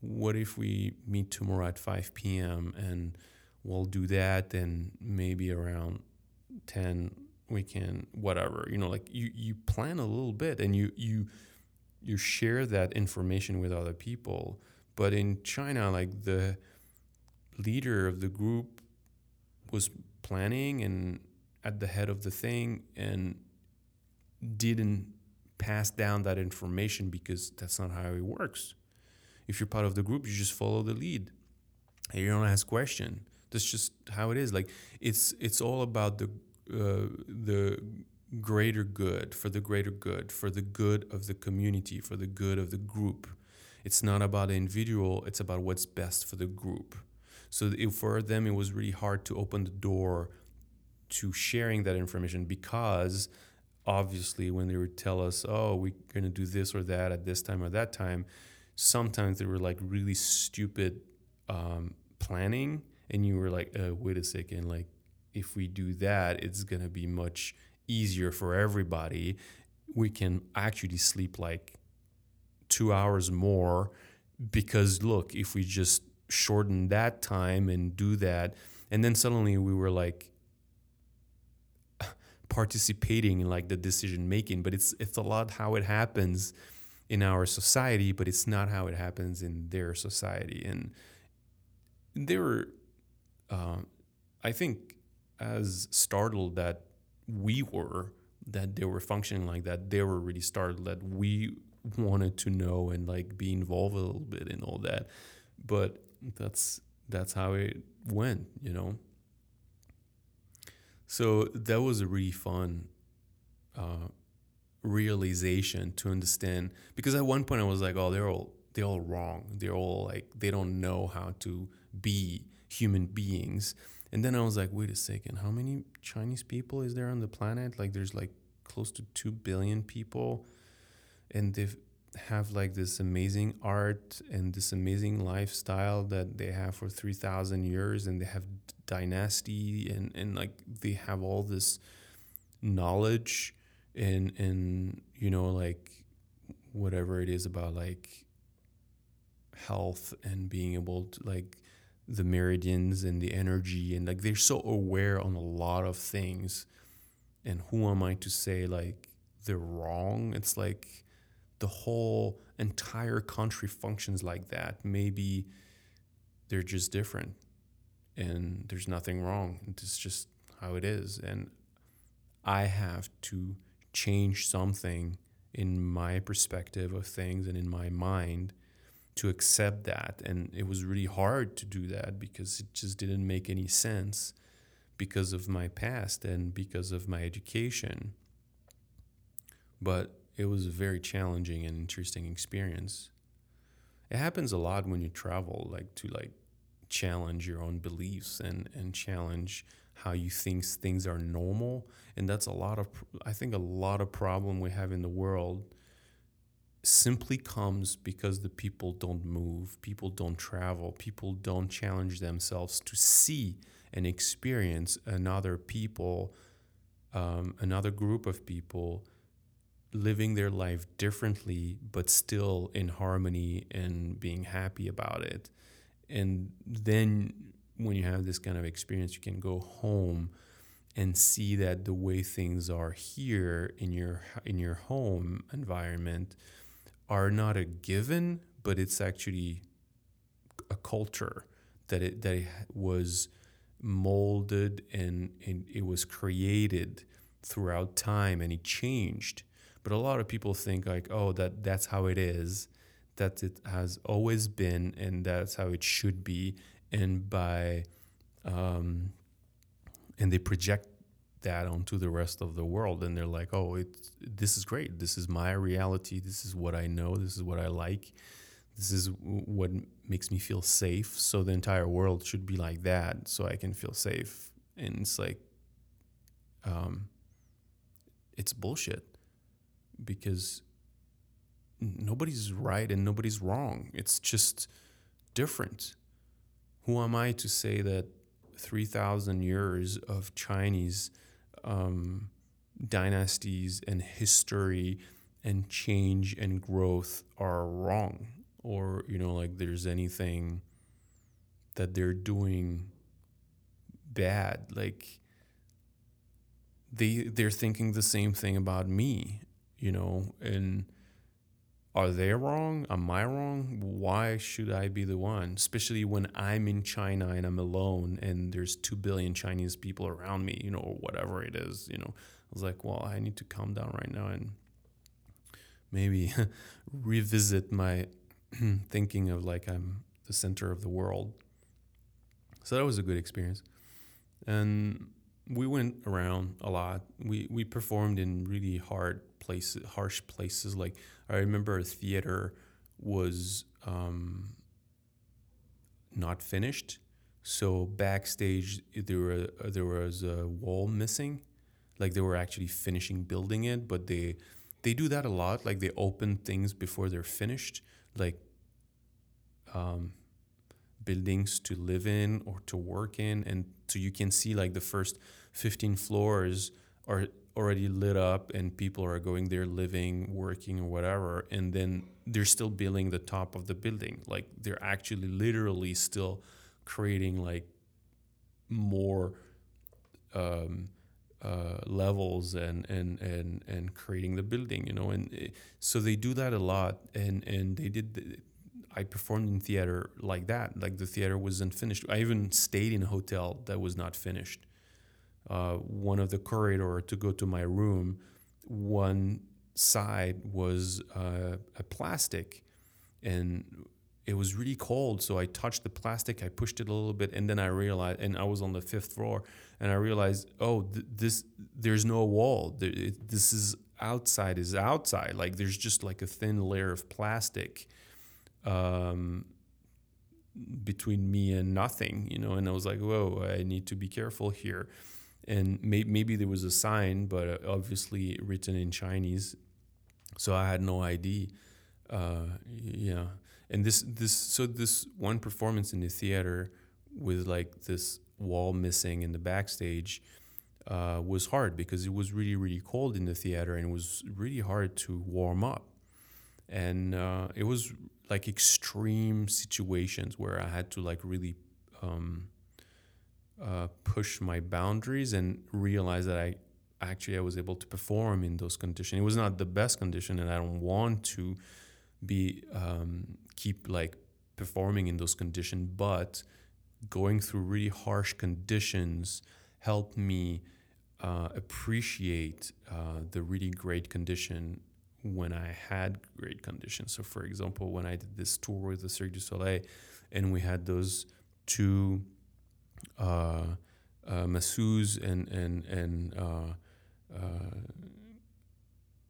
what if we meet tomorrow at 5 p.m. and we'll do that and maybe around 10 we can whatever you know like you you plan a little bit and you you you share that information with other people. But in china like the leader of the group was planning and at the head of the thing and didn't pass down that information because that's not how it works. If you're part of the group you just follow the lead. And you don't ask question that's just how it is like it's it's all about the uh, the greater good, for the greater good, for the good of the community, for the good of the group. It's not about the individual, it's about what's best for the group. So for them, it was really hard to open the door to sharing that information because obviously when they would tell us, oh, we're going to do this or that at this time or that time, sometimes they were like really stupid um, planning. And you were like, uh, wait a second, like if we do that, it's to be much easier for everybody. We can actually sleep like two hours more because, look, if we just shorten that time and do that, and then suddenly we were like, *laughs* participating in like the decision making but it's it's a lot how it happens in our society but it's not how it happens in their society and they were uh, i think as startled that we were that they were functioning like that they were really startled that we wanted to know and like be involved a little bit in all that. But that's that's how it went you know? So that was a really fun uh, realization to understand because at one point i was like oh they're all they're all wrong. They're all like they don't know how to be human beings. And then I was like, wait a second, how many Chinese people is there on the planet? Like, there's like close to 2 billion people, and they have like this amazing art and this amazing lifestyle that they have for 3,000 years, and they have dynasty, and, and like they have all this knowledge and, and, you know, like whatever it is about like health and being able to like the meridians and the energy and like they're so aware on a lot of things. And who am i to say like they're wrong? It's like the whole entire country functions like that. Maybe they're just different and there's nothing wrong. It's just how it is. And i have to change something in my perspective of things and in my mind to accept that. And it was really hard to do that because it just didn't make any sense because of my past and because of my education. But it was a very challenging and interesting experience. It happens a lot when you travel, like to like challenge your own beliefs and and challenge how you think things are normal. And that's a lot of I think a lot of problem we have in the world simply comes because the people don't move, people don't travel, people don't challenge themselves to see and experience another people, um, another group of people living their life differently, but still in harmony and being happy about it. And then when you have this kind of experience, you can go home and see that the way things are here in your in your home environment are not a given, but it's actually a culture that it that it was molded and, and it was created throughout time and it changed. But a lot of people think like, oh, that that's how it is, that it has always been, and that's how it should be. And by um, and they project that onto the rest of the world, and they're like, oh, it's this is great. This is my reality. This is what I know. This is what I like. This is what makes me feel safe. So the entire world should be like that, so I can feel safe. And it's like, um, it's bullshit because nobody's right and nobody's wrong. It's just different. Who am I to say that 3,000 years of Chinese um, dynasties and history and change and growth are wrong? Or, you know, like there's anything that they're doing bad. Like, they they're thinking the same thing about me, you know, and are they wrong? Am I wrong? Why should I be the one? Especially when I'm in China and I'm alone and there's 2 billion Chinese people around me, you know, or whatever it is, you know. I was like, well, I need to calm down right now and maybe *laughs* revisit my *clears throat* thinking of like I'm the center of the world. So that was a good experience. And we went around a lot. We we performed in really hard places, harsh places. Like I remember a theater was um, not finished, so backstage there were there was a wall missing. Like they were actually finishing building it, but they they do that a lot. Like they open things before they're finished. Like um, buildings to live in or to work in and so you can see like the first 15 floors are already lit up and people are going there living working or whatever and then they're still building the top of the building like they're actually literally still creating like more um, uh, levels and, and and and creating the building you know and eh, so they do that a lot and and they did I performed in theater like that. Like the theater wasn't finished. I even stayed in a hotel that was not finished. Uh, one of the corridor to go to my room, one side was uh, a plastic, and it was really cold. So I touched the plastic, I pushed it a little bit, and then I realized, and I was on the fifth floor, and I realized, oh, th- this there's no wall. There, it, this is outside is outside. Like there's just like a thin layer of plastic um, between me and nothing, you know. And I was like, whoa, I need to be careful here. And may- maybe there was a sign, but uh, obviously written in Chinese, so I had no idea. Uh, yeah, and this this so this one performance in the theater with like this wall missing in the backstage uh, was hard because it was really really cold in the theater and it was really hard to warm up and uh, it was like extreme situations where I had to like really um, uh, push my boundaries and realize that I actually I was able to perform in those conditions. It was not the best condition, and I don't want to be um, keep like performing in those conditions, but going through really harsh conditions helped me uh, appreciate uh, the really great condition when I had great conditions. So, for example, when I did this tour with the Cirque du Soleil, and we had those two uh, uh, masseuses and and and uh, uh,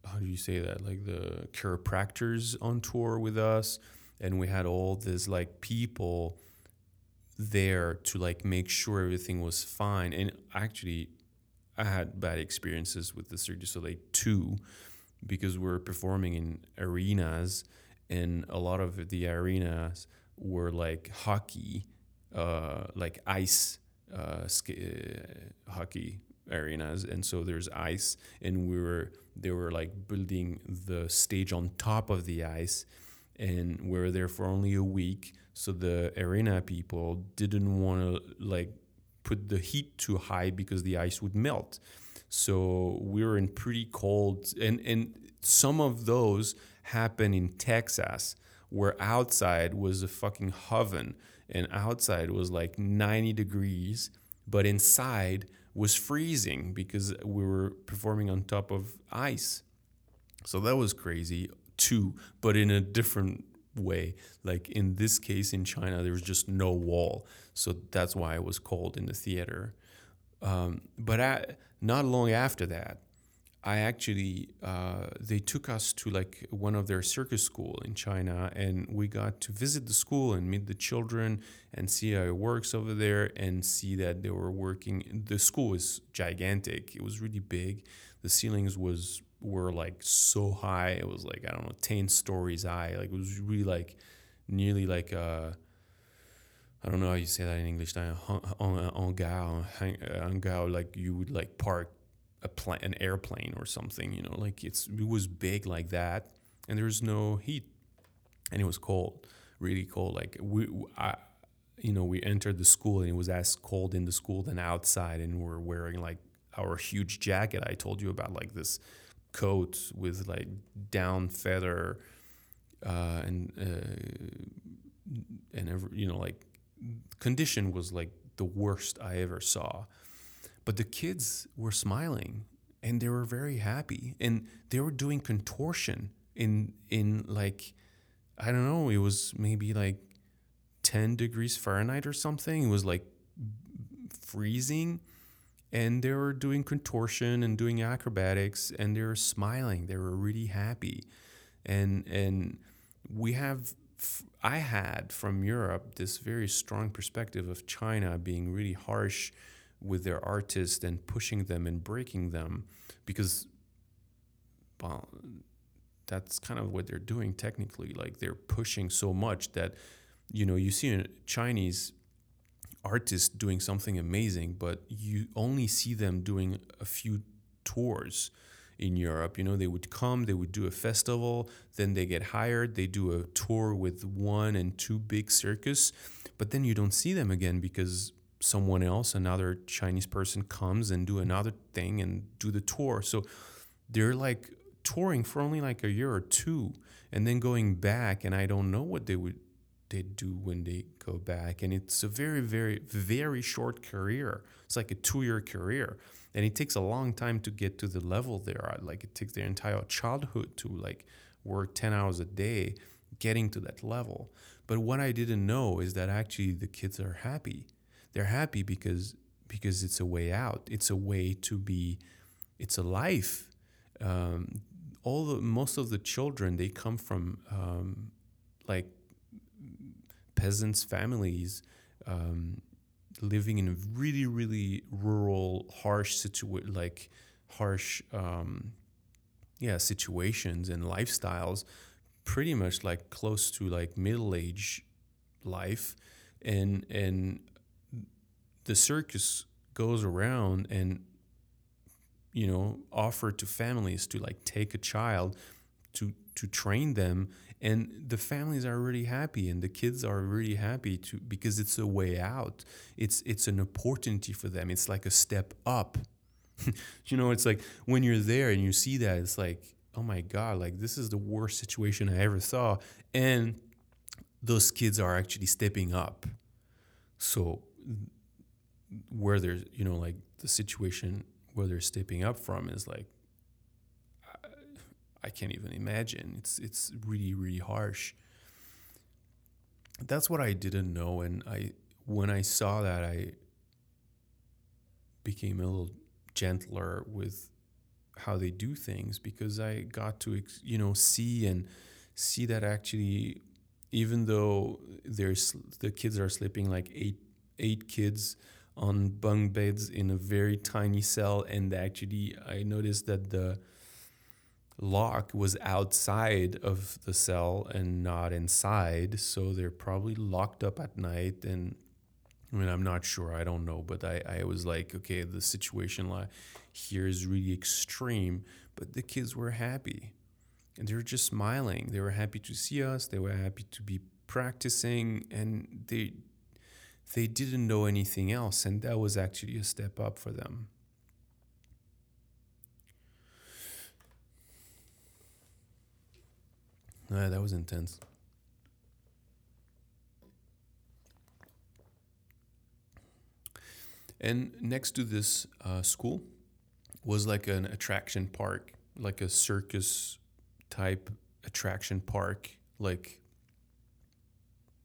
how do you say that? Like the chiropractors on tour with us, and we had all this like people there to like make sure everything was fine. And actually, I had bad experiences with the Cirque du Soleil too because we're performing in arenas and a lot of the arenas were like hockey uh, like ice uh, uh, hockey arenas. And so there's ice and we were they were like building the stage on top of the ice and we were there for only a week. So the arena people didn't want to like put the heat too high because the ice would melt. So we were in pretty cold, and and some of those happen in Texas, where outside was a fucking oven, and outside was like 90 degrees, but inside was freezing because we were performing on top of ice. So that was crazy too, but in a different way. Like in this case in China, there was just no wall. So that's why it was cold in the theater. Um, but I, not long after that, I actually uh, they took us to like one of their circus school in China, and we got to visit the school and meet the children and see how it works over there, and see that they were working. The school was gigantic; it was really big. The ceilings was were like so high; it was like I don't know, ten stories high. Like it was really like nearly like a I don't know how you say that in English. Like hangar, hangar, uh, uh, uh, like you would like park a plane, an airplane or something. You know, like it's it was big like that, and there's no heat, and it was cold, really cold. Like we, I, you know, we entered the school and it was as cold in the school than outside, and we're wearing like our huge jacket I told you about, like this coat with like down feather, uh, and uh, and every, you know like condition was like the worst I ever saw but the kids were smiling and they were very happy and they were doing contortion in in like I don't know, it was maybe like 10 degrees Fahrenheit or something. It was like freezing and they were doing contortion and doing acrobatics and they were smiling. They were really happy. And and we have I had from Europe this very strong perspective of China being really harsh with their artists and pushing them and breaking them because well that's kind of what they're doing technically like they're pushing so much that you know you see a chinese artist doing something amazing but you only see them doing a few tours in Europe. You know, they would come, they would do a festival, then they get hired, they do a tour with one and two big circus, but then you don't see them again because someone else, another Chinese person comes and do another thing and do the tour. So they're like touring for only like a year or two and then going back and I don't know what they would they do when they go back and it's a very very very short career. It's like a 2-year career and it takes a long time to get to the level they're. Like it takes their entire childhood to like work 10 hours a day getting to that level. But what I didn't know is that actually the kids are happy they're happy because because it's a way out. It's a way to be. It's a life. Um, all the most of the children they come from um, like peasants families um, living in really really rural harsh situ like harsh um, yeah situations and lifestyles pretty much like close to like middle age life and and the circus goes around and you know offer to families to like take a child to to train them and the families are really happy and the kids are really happy to because it's a way out. It's it's an opportunity for them. It's like a step up. *laughs* You know it's like when you're there and you see that it's like oh my god like this is the worst situation i ever saw and those kids are actually stepping up. So where there's you know like the situation where they're stepping up from is like I, I can't even imagine. It's it's really really harsh. That's what I didn't know and I when I saw that I became a little gentler with how they do things because I got to you know see and see that actually even though there's the kids are sleeping like eight eight kids on bunk beds in a very tiny cell and actually i noticed that the lock was outside of the cell and not inside so they're probably locked up at night and i mean i'm not sure i don't know but i, I was like okay the situation here is really extreme but the kids were happy. And they were just smiling. They were happy to see us. They were happy to be practicing and they they didn't know anything else, and that was actually a step up for them. Yeah, that was intense. And next to this uh, school was like an attraction park, like a circus type attraction park, like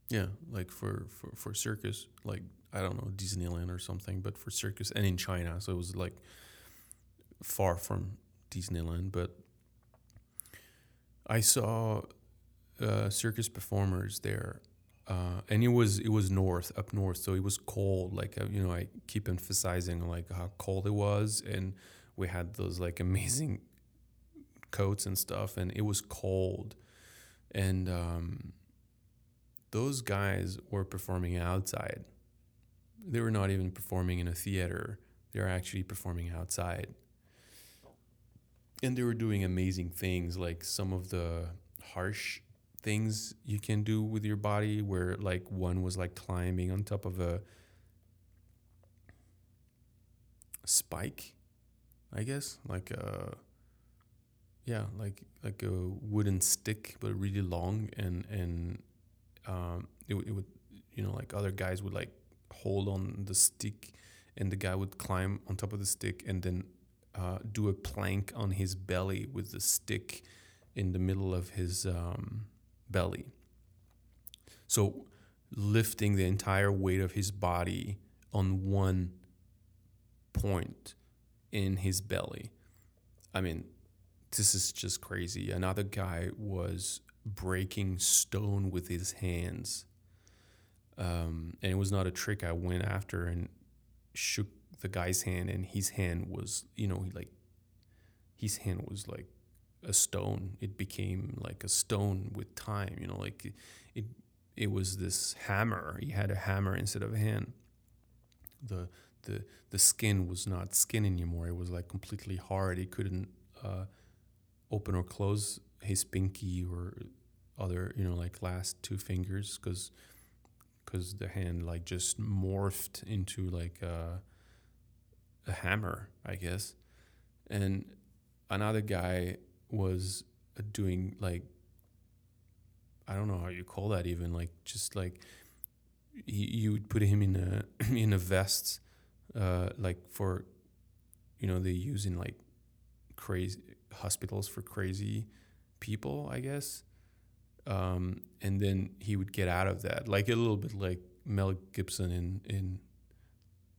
yeah, like for, for, for circus, like I don't know, Disneyland or something, but for circus and in China. So it was like far from Disneyland, but I saw uh, circus performers there, uh, and it was it was north up north, so it was cold. Like uh, you know, I keep emphasizing like how cold it was, and we had those like *laughs* amazing coats and stuff, and it was cold, and um, those guys were performing outside. They were not even performing in a theater. They were actually performing outside. And they were doing amazing things, like some of the harsh things you can do with your body, where like one was like climbing on top of a spike, I guess, like a yeah, like like a wooden stick, but really long, and and um, it, it would you know like other guys would like hold on the stick and the guy would climb on top of the stick and then uh, do a plank on his belly with the stick in the middle of his um, belly. So lifting the entire weight of his body on one point in his belly. I mean this is just crazy. Another guy was breaking stone with his hands. Um, and it was not a trick. I went after and shook the guy's hand, and his hand was, you know, like his hand was like a stone. It became like a stone with time. You know, like it, it, it was this hammer. He had a hammer instead of a hand. The the the skin was not skin anymore. It was like completely hard. He couldn't uh, open or close his pinky or other you know like last two fingers because because the hand like just morphed into like a, a hammer i guess. And another guy was doing like i don't know how you call that even like just like he, you would put him in a *clears throat* in a vest uh, like for you know they use in like crazy hospitals for crazy people i guess um, and then he would get out of that, like a little bit like Mel Gibson in in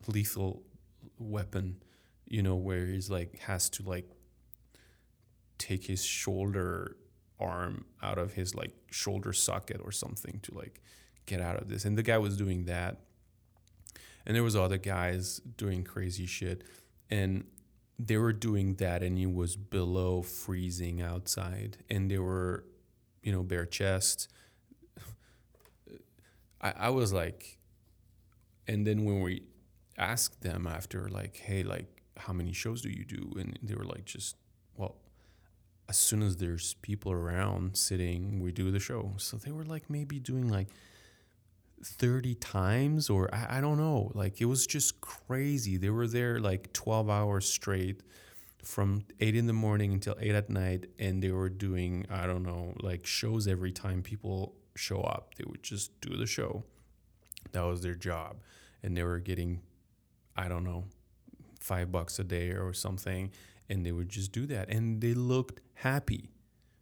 Lethal Weapon, you know, where he's like has to like take his shoulder arm out of his like shoulder socket or something to like get out of this. And the guy was doing that. And there was other guys doing crazy shit. And they were doing that and he was below freezing outside. And they were you know, bare chest. *sighs* I, I was like, and then when we asked them after, like, hey, like, how many shows do you do? And they were like, just, well, as soon as there's people around sitting, we do the show. So they were like maybe doing like 30 times, or I, I don't know. Like, it was just crazy. They were there like 12 hours straight from eight in the morning until eight at night, and they were doing I don't know like shows every time people show up. They would just do the show. That was their job, and they were getting I don't know five bucks a day or something, and they would just do that, and they looked happy.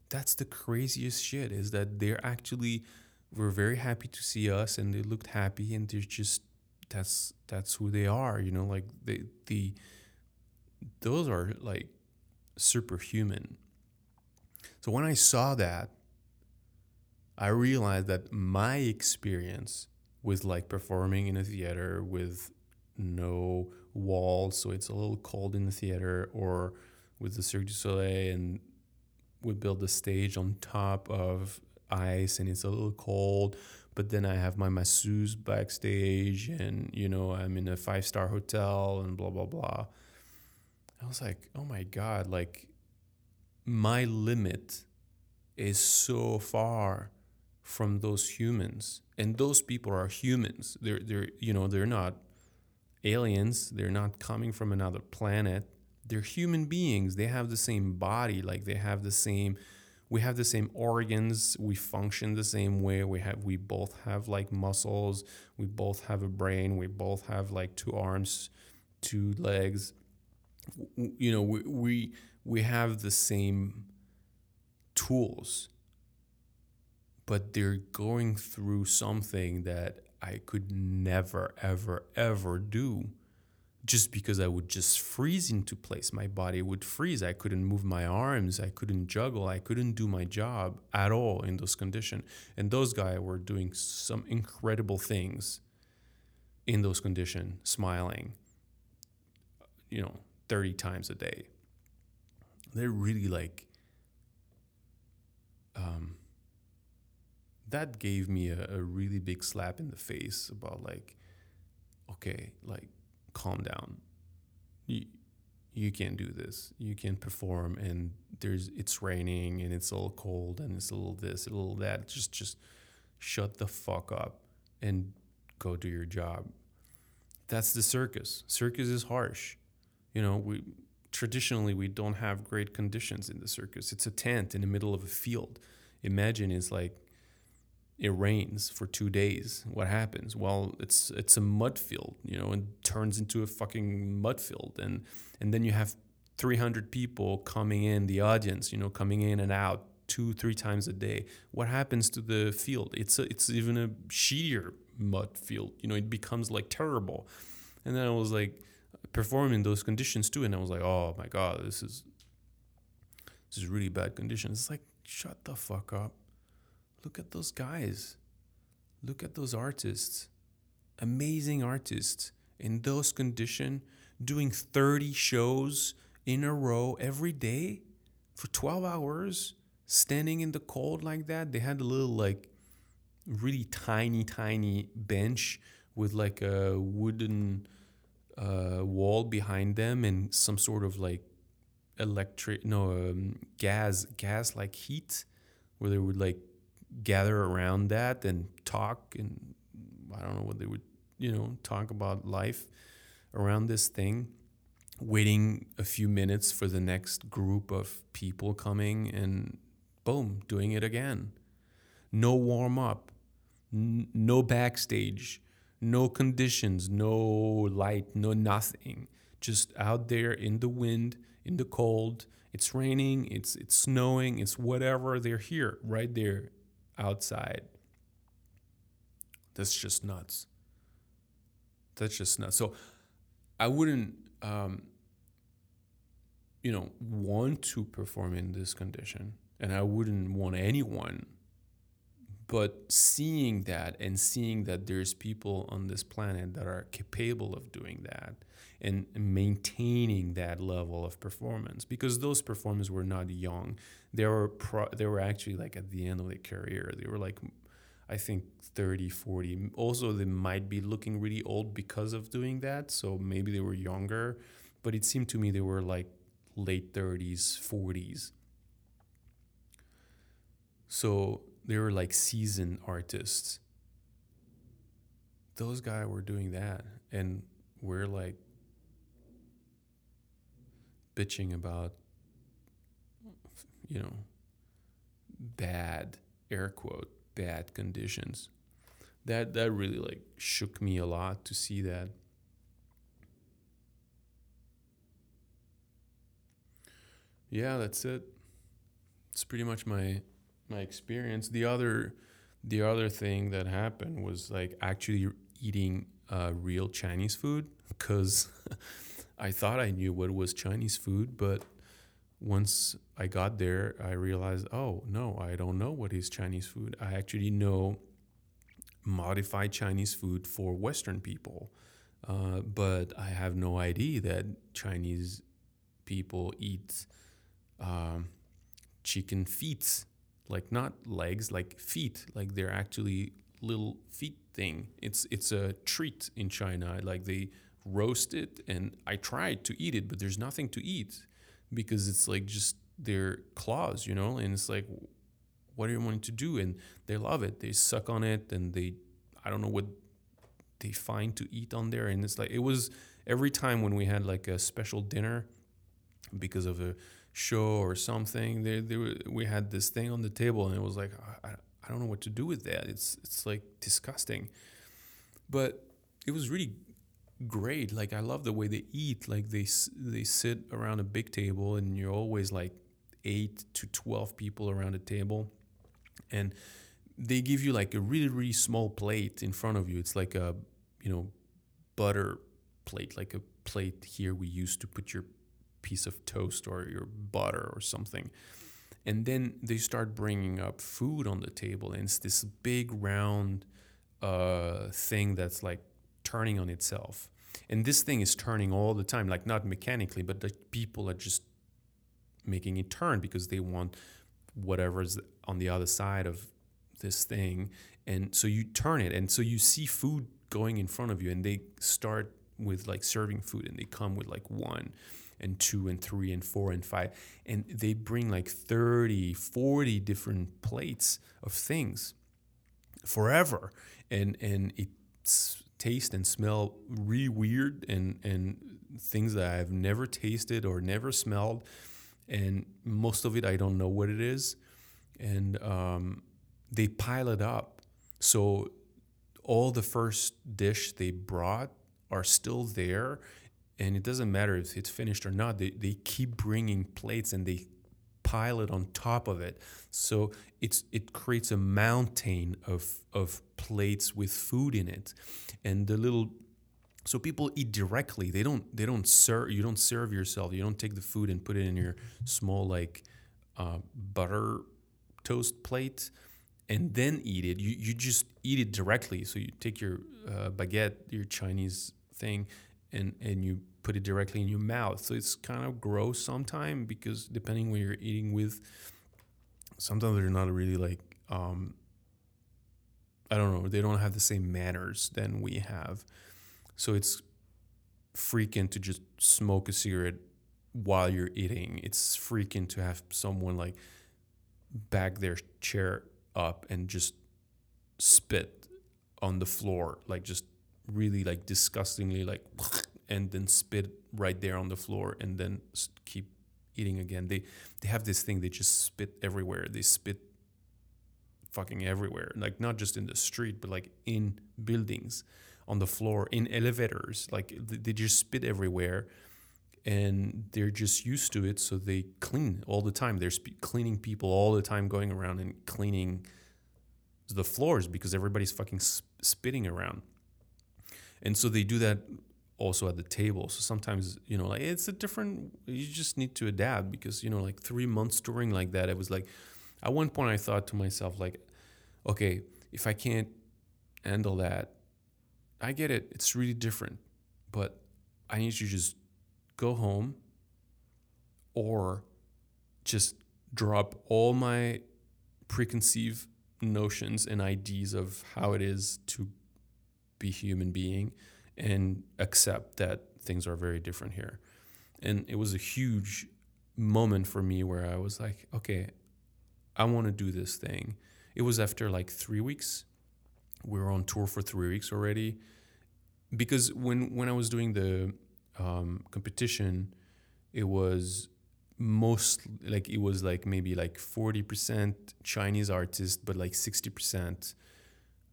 That's the craziest shit is that they're actually were very happy to see us and they looked happy and they're just that's that's who they are you know like the the those are like superhuman. So when I saw that, I realized that my experience with like performing in a theater with no walls, so it's a little cold in the theater, or with the Cirque du Soleil and we build the stage on top of ice and it's a little cold, but then I have my masseuse backstage and you know I'm in a five star hotel and blah blah blah. I was like, oh my God, like my limit is so far from those humans. And those people are humans. They're they're you know, they're not aliens. They're not coming from another planet. They're human beings. They have the same body, like they have the same we have the same organs we function the same way we have we both have like muscles we both have a brain we both have like two arms two legs. You know, we we, we have the same tools, but they're going through something that I could never, ever, ever do just because I would just freeze into place. My body would freeze. I couldn't move my arms. I couldn't juggle. I couldn't do my job at all in those conditions. And those guys were doing some incredible things in those conditions, smiling, you know, 30 times a day. They're really like, um, that gave me a, a really big slap in the face about like, okay, like calm down. You you can't do this. You can't perform and there's it's raining and it's a little cold and it's a little this, a little that. Just just shut the fuck up and go do your job. That's the circus. Circus is harsh. You know, we traditionally we don't have great conditions in the circus. It's a tent in the middle of a field. Imagine it's like it rains for two days. What happens? Well, it's it's a mud field, you know, and turns into a fucking mud field, and and then you have 300 people coming in the audience, you know, coming in and out two three times a day. What happens to the field? It's a, it's even a shittier mud field. You know, it becomes like terrible. And then I was like performing those conditions too, and I was like, oh my god, this is this is really bad conditions. It's like shut the fuck up look at those guys. Look at those artists. Amazing artists in those conditions doing 30 shows in a row every day for 12 hours, standing in the cold like that. They had a little like really tiny, tiny bench with like a wooden uh, wall behind them and some sort of like electric, no, um, gas, gas like heat where they would like gather around that and talk and I don't know what they would you know talk about life around this thing. Waiting a few minutes for the next group of people coming and boom doing it again. No warm up n- no backstage no conditions no light no nothing. Just out there in the wind in the cold. It's raining it's it's snowing it's whatever. They're here right there outside. That's just nuts. That's just nuts. So I wouldn't, um, you know, want to perform in this condition, and I wouldn't want anyone. But seeing that and seeing that there's people on this planet that are capable of doing that and maintaining that level of performance, because those performers were not young, they were pro- they were actually like at the end of their career. They were like I think 30, 40. Also they might be looking really old because of doing that, so maybe they were younger, but it seemed to me they were like late 30s, 40s. So they were like seasoned artists. Those guys were doing that and we're like bitching about you know, bad air quote bad conditions. That that really like shook me a lot to see that. Yeah, that's it. It's pretty much my my experience. The other the other thing that happened was like actually eating uh, real Chinese food because *laughs* I thought I knew what was Chinese food, but once I got there, I realized, oh no, I don't know what is Chinese food. I actually know modified Chinese food for Western people, uh, but I have no idea that Chinese people eat um, chicken feet, like not legs, like feet, like they're actually little feet thing. It's it's a treat in China. Like they roast it, and I tried to eat it, but there's nothing to eat because it's like just their claws, you know, and it's like, what are you wanting to do? And they love it. They suck on it, and they, I don't know what they find to eat on there. And it's like it was every time when we had like a special dinner because of a show or something. They, they were, we had this thing on the table, and it was like I, I don't know what to do with that. It's it's like disgusting, but it was really great. Like I love the way they eat. Like they they sit around a big table, and you're always like eight to twelve people around a table, and they give you like a really really small plate in front of you. It's like a you know butter plate, like a plate here we used to put your piece of toast or your butter or something. And then they start bringing up food on the table, and it's this big round uh, thing that's like turning on itself. And this thing is turning all the time, like not mechanically, but the people are just making it turn because they want whatever's on the other side of this thing. And so you turn it, and so you see food going in front of you, and they start with like serving food, and they come with like one and two and three and four and five and they bring like 30 40 different plates of things forever and and it taste and smell really weird and and things that I've never tasted or never smelled. And most of it I don't know what it is. And um, they pile it up. So all the first dish they brought are still there. And it doesn't matter if it's finished or not. They, they keep bringing plates and they pile it on top of it. So it's it creates a mountain of of plates with food in it. And the little so people eat directly. They don't they don't serve you don't serve yourself. You don't take the food and put it in your small like uh, butter toast plate and then eat it. You, you just eat it directly. So you take your uh, baguette your chinese thing and and you put it directly in your mouth. So it's kind of gross sometimes because depending when you're eating with, sometimes they're not really like um, I don't know. They don't have the same manners than we have. So it's freaking to just smoke a cigarette while you're eating. It's freaking to have someone like back their chair up and just spit on the floor, like just really like disgustingly like *laughs* and then spit right there on the floor and then keep eating again. They they have this thing they just spit everywhere. They spit fucking everywhere. Like not just in the street but like in buildings, on the floor, in elevators. Like they just spit everywhere and they're just used to it so they clean all the time. They're sp- cleaning people all the time going around and cleaning the floors because everybody's fucking sp- spitting around and so they do that also at the table. So sometimes you know like it's a different you just need to adapt because you know like three months touring like that it was like at one point i thought to myself like okay if i can't handle that i get it it's really different but i need to just go home or just drop all my preconceived notions and ideas of how it is to be human being and accept that things are very different here. And it was a huge moment for me where I was like, okay, I want to do this thing. It was after like three weeks. We were on tour for three weeks already. Because when, when I was doing the um, competition, it was most like it was like maybe like 40% Chinese artists, but like 60%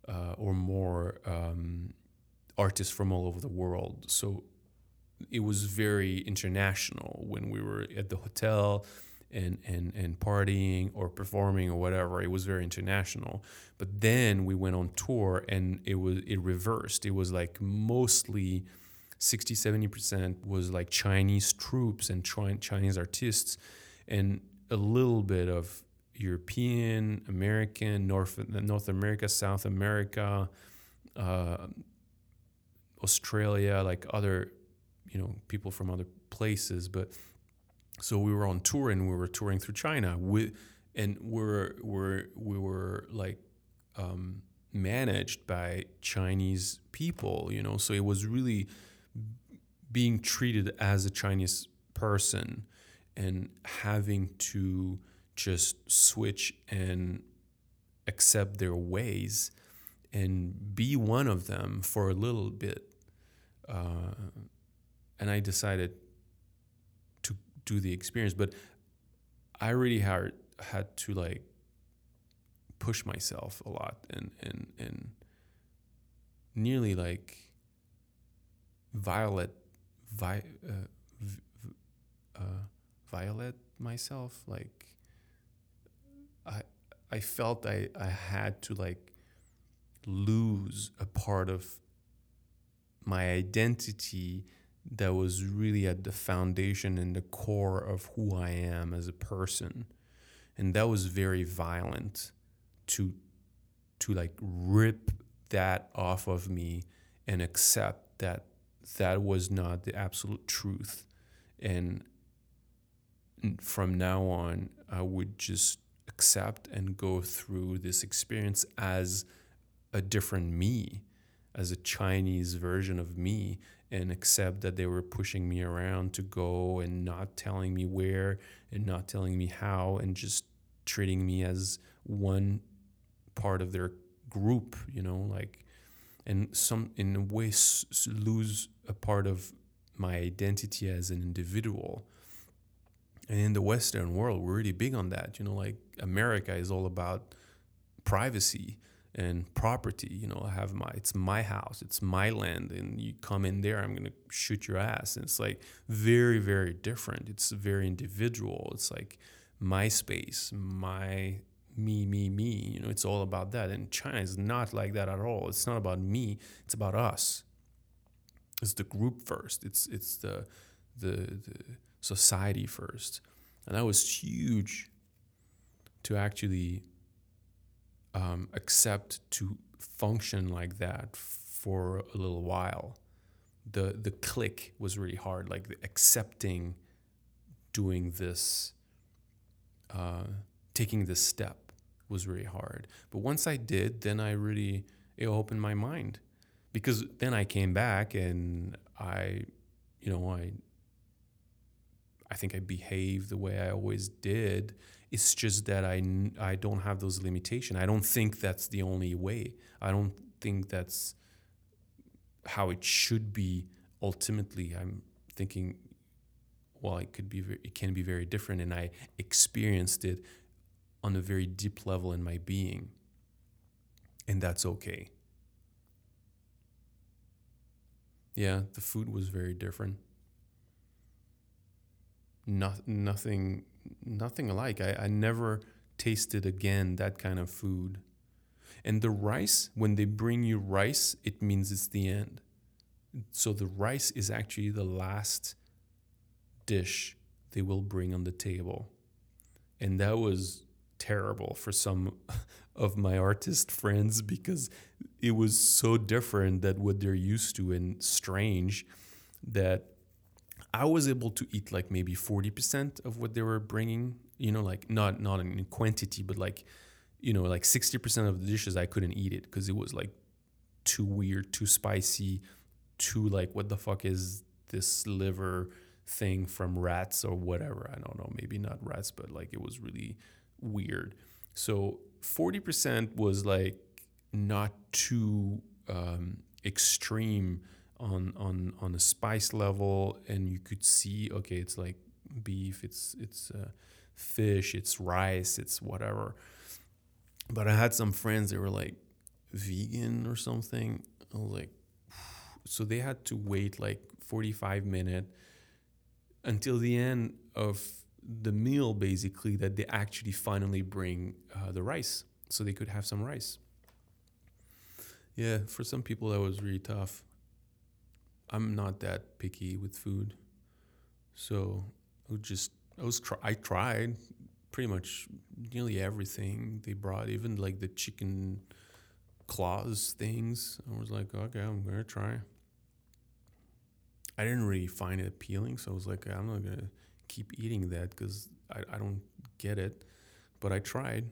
uh, or more um, artists from all over the world. So it was very international when we were at the hotel and, and, and partying or performing or whatever. It was very international. But then we went on tour and it was it reversed. It was like mostly 60 70% was like Chinese troupes and Chinese artists and a little bit of European, American, North North America, South America, uh, Australia, like other, you know, people from other places. But so we were on tour and we were touring through China. We, and we're we're we were like um, managed by Chinese people, you know. So it was really being treated as a Chinese person and having to just switch and accept their ways and be one of them for a little bit. Uh, and I decided to do the experience, but I really had had to like push myself a lot and and and nearly like violet, vi, uh, v, uh, violet myself. Like I, I felt I, I had to like lose a part of my identity that was really at the foundation and the core of who I am as a person. And that was very violent to to like rip that off of me and accept that that was not the absolute truth. And from now on, I would just accept and go through this experience as a different me, as a Chinese version of me, and accept that they were pushing me around to go and not telling me where and not telling me how and just treating me as one part of their group, you know, like, and some in a way lose a part of my identity as an individual. And in the Western world, we're really big on that. You know, like America is all about privacy and property. You know, I have my it's my house, it's my land, and you come in there, I'm gonna shoot your ass. And it's like very, very different. It's very individual. It's like my space, my me, me, me. You know, it's all about that. And China is not like that at all. It's not about me. It's about us. It's the group first. It's it's the the, the society first, and that was huge. To actually um, accept to function like that for a little while. The the click was really hard, like accepting doing this, uh, taking this step was really hard. But once I did, then I really it opened my mind because then I came back and I, you know, I I think I behaved the way I always did. It's just that I, I don't have those limitations. I don't think that's the only way. I don't think that's how it should be ultimately. I'm thinking, well, it could be, it can be very different. And I experienced it on a very deep level in my being. And that's okay. Yeah, the food was very different no, nothing nothing alike. I, I never tasted again that kind of food. And the rice, when they bring you rice, it means it's the end. So the rice is actually the last dish they will bring on the table. And that was terrible for some *laughs* of my artist friends because it was so different than what they're used to and strange that I was able to eat like maybe 40% of what they were bringing, you know, like not not in quantity, but like, you know, like 60% of the dishes I couldn't eat it because it was like too weird, too spicy, too like what the fuck is this liver thing from rats or whatever. I don't know, maybe not rats, but like it was really weird. So 40% was like not too um, extreme on on on a spice level and you could see okay it's like beef it's it's uh, fish it's rice it's whatever. But i had some friends that were like vegan or something. I was like *sighs* so they had to wait like 45 minutes until the end of the meal basically that they actually finally bring uh, the rice so they could have some rice. Yeah for some people that was really tough I'm not that picky with food, so I just I was try, I tried pretty much nearly everything they brought, even like the chicken claws things. I was like, okay, I'm gonna try. I didn't really find it appealing, so I was like, I'm not gonna keep eating that because I, I don't get it. But I tried.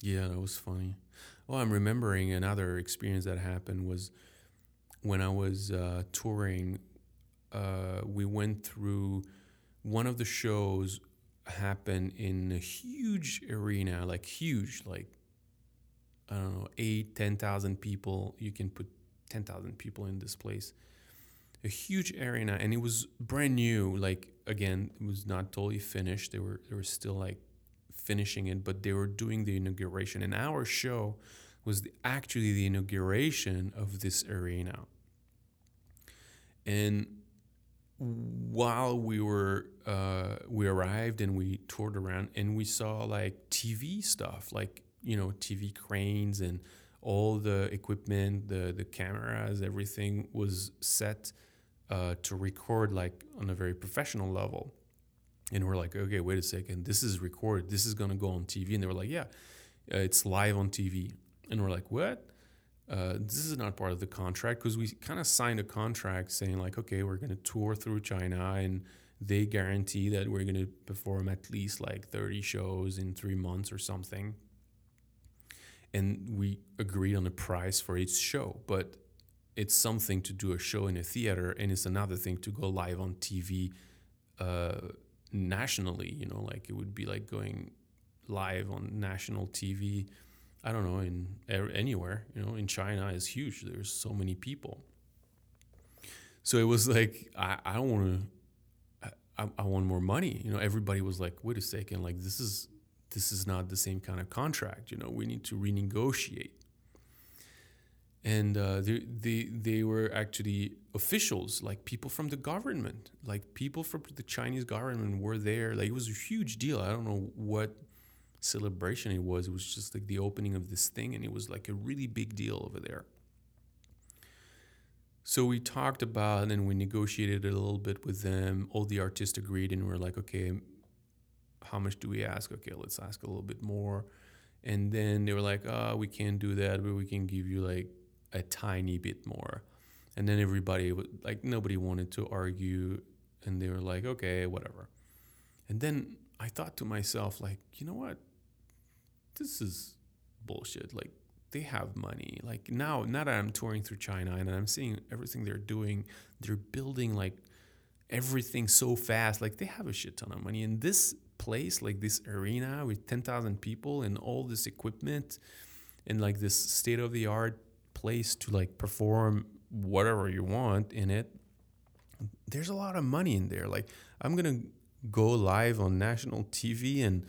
Yeah, that was funny. Well, I'm remembering another experience that happened was when I was uh, touring. Uh, we went through one of the shows happened in a huge arena, like huge, like I don't know, eight, ten thousand people. You can put ten thousand people in this place. A huge arena, and it was brand new. Like again, it was not totally finished. They were they were still like finishing it, but they were doing the inauguration. And our show was the, actually the inauguration of this arena. And while we were uh, we arrived and we toured around and we saw like TV stuff, like you know TV cranes and all the equipment, the the cameras, everything was set uh, to record like on a very professional level. And we're like, okay, wait a second, this is recorded. This is gonna go on TV. And they were like, yeah, uh, it's live on TV. And we're like, what? Uh, this is not part of the contract because we kind of signed a contract saying like, okay, we're going to tour through China and they guarantee that we're going to perform at least like 30 shows in three months or something. And we agreed on a price for each show, but it's something to do a show in a theater and it's another thing to go live on TV uh, nationally, you know, like it would be like going live on national TV I don't know, in anywhere, you know, in China is huge. There's so many people. So it was like, I, I don't want to, I, I want more money. You know, everybody was like, wait a second, like this is, this is not the same kind of contract. You know, we need to renegotiate. And uh, they, they, they were actually officials, like people from the government, like people from the Chinese government were there. Like it was a huge deal. I don't know what celebration it was. It was just like the opening of this thing, and it was like a really big deal over there. So we talked about and we negotiated a little bit with them. All the artists agreed, and we are like, okay, how much do we ask? Okay, let's ask a little bit more. And then they were like, oh, we can't do that, but we can give you like a tiny bit more. And then everybody, was like, nobody wanted to argue. And they were like, okay, whatever. And then I thought to myself, like, you know what? this is bullshit. Like they have money. Like now, now that I'm touring through China and I'm seeing everything they're doing, they're building like everything so fast. Like they have a shit ton of money. And this place, like this arena with 10,000 people and all this equipment and like this state of the art place to like perform whatever you want in it, there's a lot of money in there. Like I'm to go live on national TV and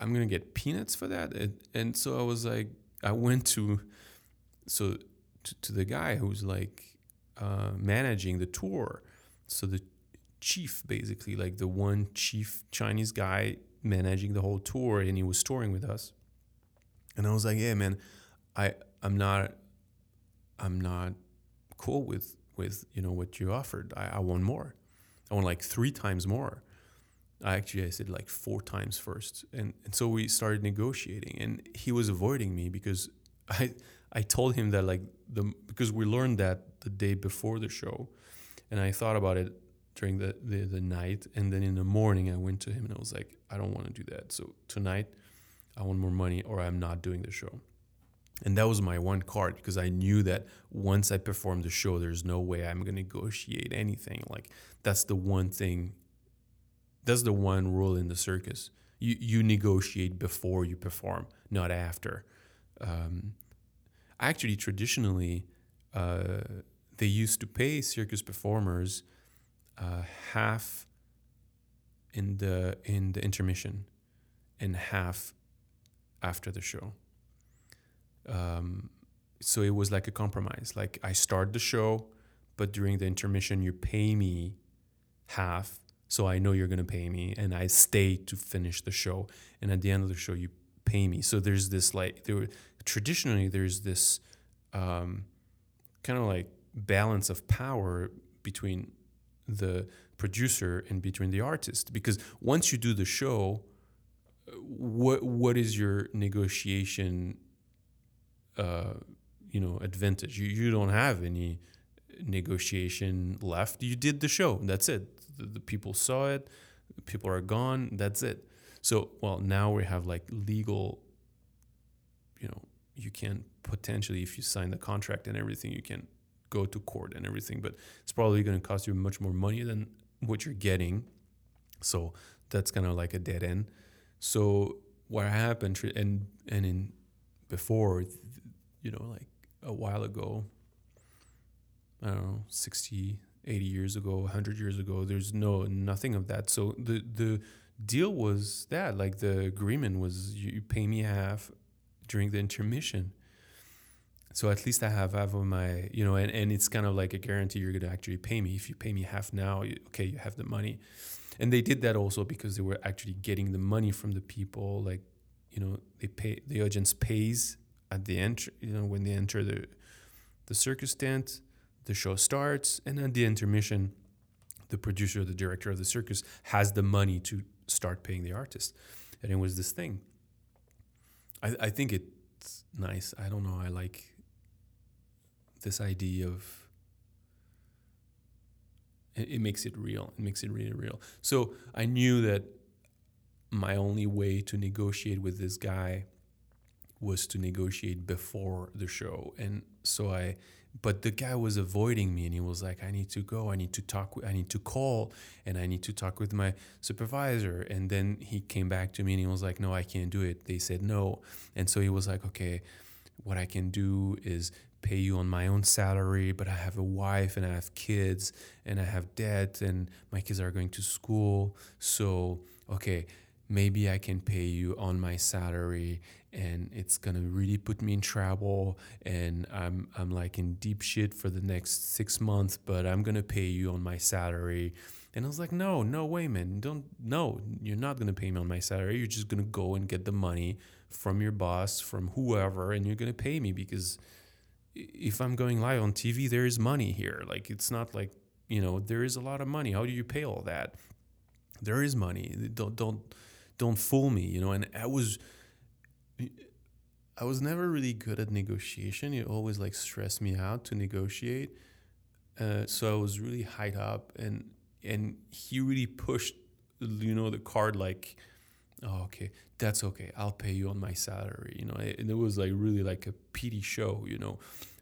I'm gonna get peanuts for that. And, and so I was like, I went to, so to, to the guy who's like uh, managing the tour. So the chief, basically, like the one chief Chinese guy managing the whole tour, and he was touring with us. And I was like, yeah, man, I I'm not I'm not cool with with you know what you offered. I, I want more. I want like three times more. I actually I said like four times first, and and so we started negotiating, and he was avoiding me because *laughs* I I told him that like the because we learned that the day before the show, and I thought about it during the, the the night, and then in the morning I went to him and I was like I don't want to do that. So tonight I want more money or I'm not doing the show. And that was my one card because I knew that once I performed the show, there's no way I'm going to negotiate anything. Like, that's the one thing that's the one rule in the circus. You you negotiate before you perform, not after. Um, actually, traditionally, uh, they used to pay circus performers uh, half in the in the intermission, and half after the show. Um, so it was like a compromise. Like I start the show, but during the intermission, you pay me half so I know you're to pay me and I stay to finish the show. And at the end of the show you pay me. So there's this like there traditionally there's this um, kind of like balance of power between the producer and between the artist. Because once you do the show what what is your negotiation uh, you know advantage you, you don't have any negotiation left you did the show that's it the, the people saw it, people are gone, that's it. So, well, now we have like legal, you know, you can potentially, if you sign the contract and everything, you can go to court and everything, but it's probably going to cost you much more money than what you're getting. So that's kind of like a dead end. So what happened, and and in before, you know, like a while ago, I don't know, 60, 80 years ago 100 years ago there's no nothing of that so the the deal was that like the agreement was you pay me half during the intermission. So at least I have half of my, you know, and, and it's kind of like a guarantee you're going to actually pay me. If you pay me half now, you, okay, you have the money. And they did that also because they were actually getting the money from the people. Like, you know, they pay, the audience pays at the entry, you know, when they enter the, the circus tent, the show starts, and at the intermission, the producer, the director of the circus has the money to start paying the artist. And it was this thing. I, I think it's nice. I don't know. I like this idea of it, it makes it real. It makes it really real. So I knew that my only way to negotiate with this guy was to negotiate before the show. And so I but the guy was avoiding me and he was like i need to go. I need to talk i need to call and i need to talk with my supervisor. And then he came back to me and he was like no i can't do it. They said no. And so he was like okay what i can do is pay you on my own salary but i have a wife and i have kids and i have debt and my kids are going to school. So okay maybe I can pay you on my salary and it's gonna really put me in trouble and I'm I'm like in deep shit for the next six months, but I'm gonna pay you on my salary. And I was like, no, no way, man. Don't no, you're not gonna pay me on my salary. You're just gonna go and get the money from your boss, from whoever, and you're gonna pay me because if I'm going live on TV, there is money here. Like it's not like, you know, there is a lot of money. How do you pay all that? There is money. Don't don't don't fool me, you know. And I was, I was never really good at negotiation. It always like stressed me out to negotiate. Uh, so I was really high up, and and he really pushed, you know, the card like, oh, okay, that's okay. I'll pay you on my salary, you know. And it was like really like a pity show, you know.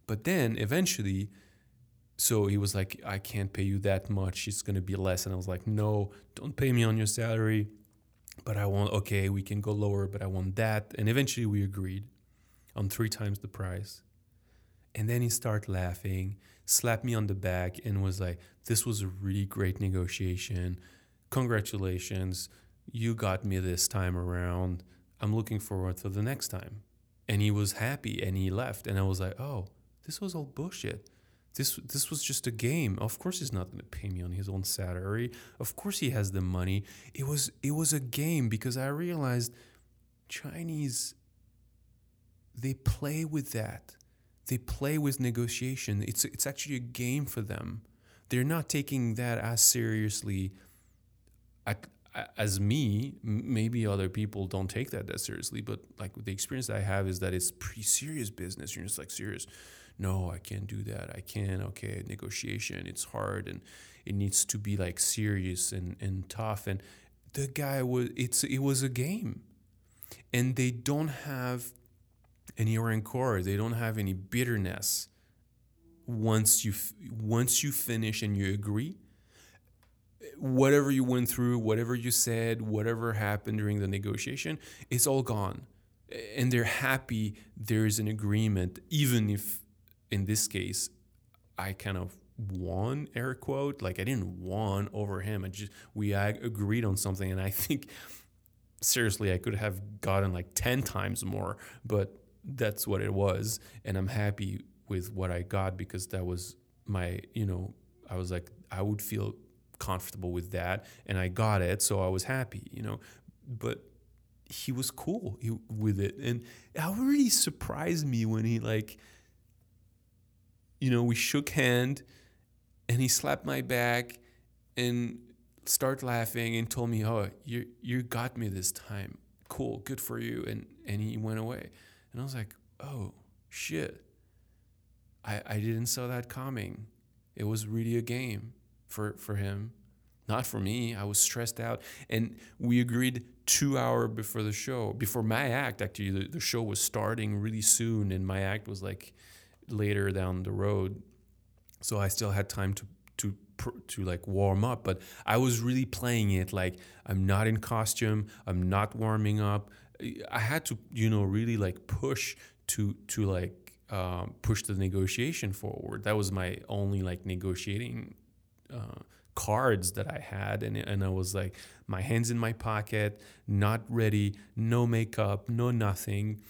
But then eventually, so he was like, I can't pay you that much. It's gonna be less. And I was like, no, don't pay me on your salary but I want, okay, we can go lower, but I want that. And eventually we agreed on three times the price. And then he started laughing, slapped me on the back, and was like, This was a really great negotiation. Congratulations. You got me this time around. I'm looking forward to the next time. And he was happy and he left. And I was like, Oh, this was all bullshit. This this was just a game. Of course he's not going to pay me on his own salary. Of course he has the money. It was it was a game because I realized Chinese they play with that. They play with negotiation. It's it's actually a game for them. They're not taking that as seriously as me. Maybe other people don't take that that seriously, but like the experience I have is that it's pretty serious business. You're just like serious no, I can't do that. I can't. Okay, negotiation, it's hard and it needs to be like serious and, and tough. And the guy was, it's, it was a game. And they don't have any rancor, they don't have any bitterness once you once you finish and you agree whatever you went through whatever you said whatever happened during the negotiation it's all gone and they're happy there is an agreement even if in this case, I kind of won air quote like i didn't won over him. I just we agreed on something and i think seriously i could have gotten like 10 times more but that's what it was and i'm happy with what i got because that was my you know i was like i would feel comfortable with that and i got it so i was happy you know? But he was cool with it and it really surprised me when he like you know, we shook hand and he slapped my back and started laughing and told me, "Oh, you you got me this time. Cool, good for you." And and he went away. And I was like, "Oh, shit. I I didn't saw that coming. It was really a game for for him." Not for me. I was stressed out. And we agreed two hour before the show, before my act, actually, the, the show was starting really soon. And my act was like later down the road. So I still had time to to to like warm up, but I was really playing it like I'm not in costume, I'm not warming up. I had to, you know, really like push to to like um, push the negotiation forward. That was my only like negotiating uh, cards that I had, and and I was like my hands in my pocket, not ready, no makeup, no nothing,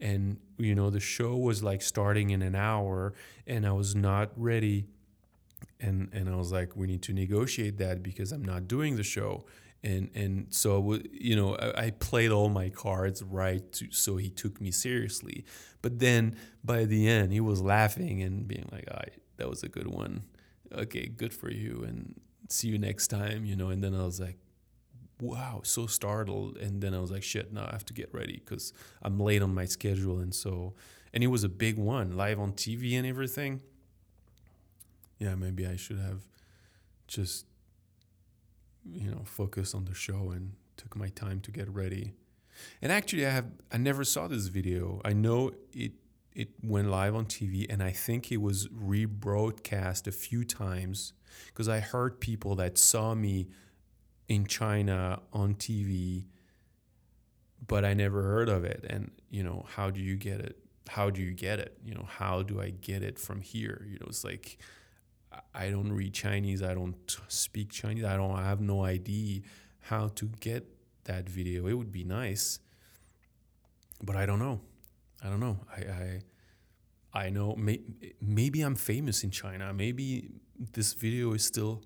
and you know the show was like starting in an hour and i was not ready. And and i was like we need to negotiate that because i'm not doing the show. And and so you know I, I played all my cards right to, so he took me seriously. But then by the end he was laughing and being like "I that was a good one. Okay good for you and see you next time you know? And then i was like wow, so startled. And then I was like, shit, now I have to get ready because I'm late on my schedule. And so, and it was a big one, live on TV and everything. Yeah, maybe I should have just, you know, focused on the show and took my time to get ready. And actually, I have I never saw this video. I know it it went live on TV, and I think it was rebroadcast a few times because I heard people that saw me in China on TV, but I never heard of it. And, you know, how do you get it? How do you get it? You know, how do I get it from here? You know, it's like I don't read Chinese, I don't speak Chinese, I don't I have no idea how to get that video. It would be nice, but I don't know. I don't know. I I, I know may, maybe I'm famous in China. Maybe this video is still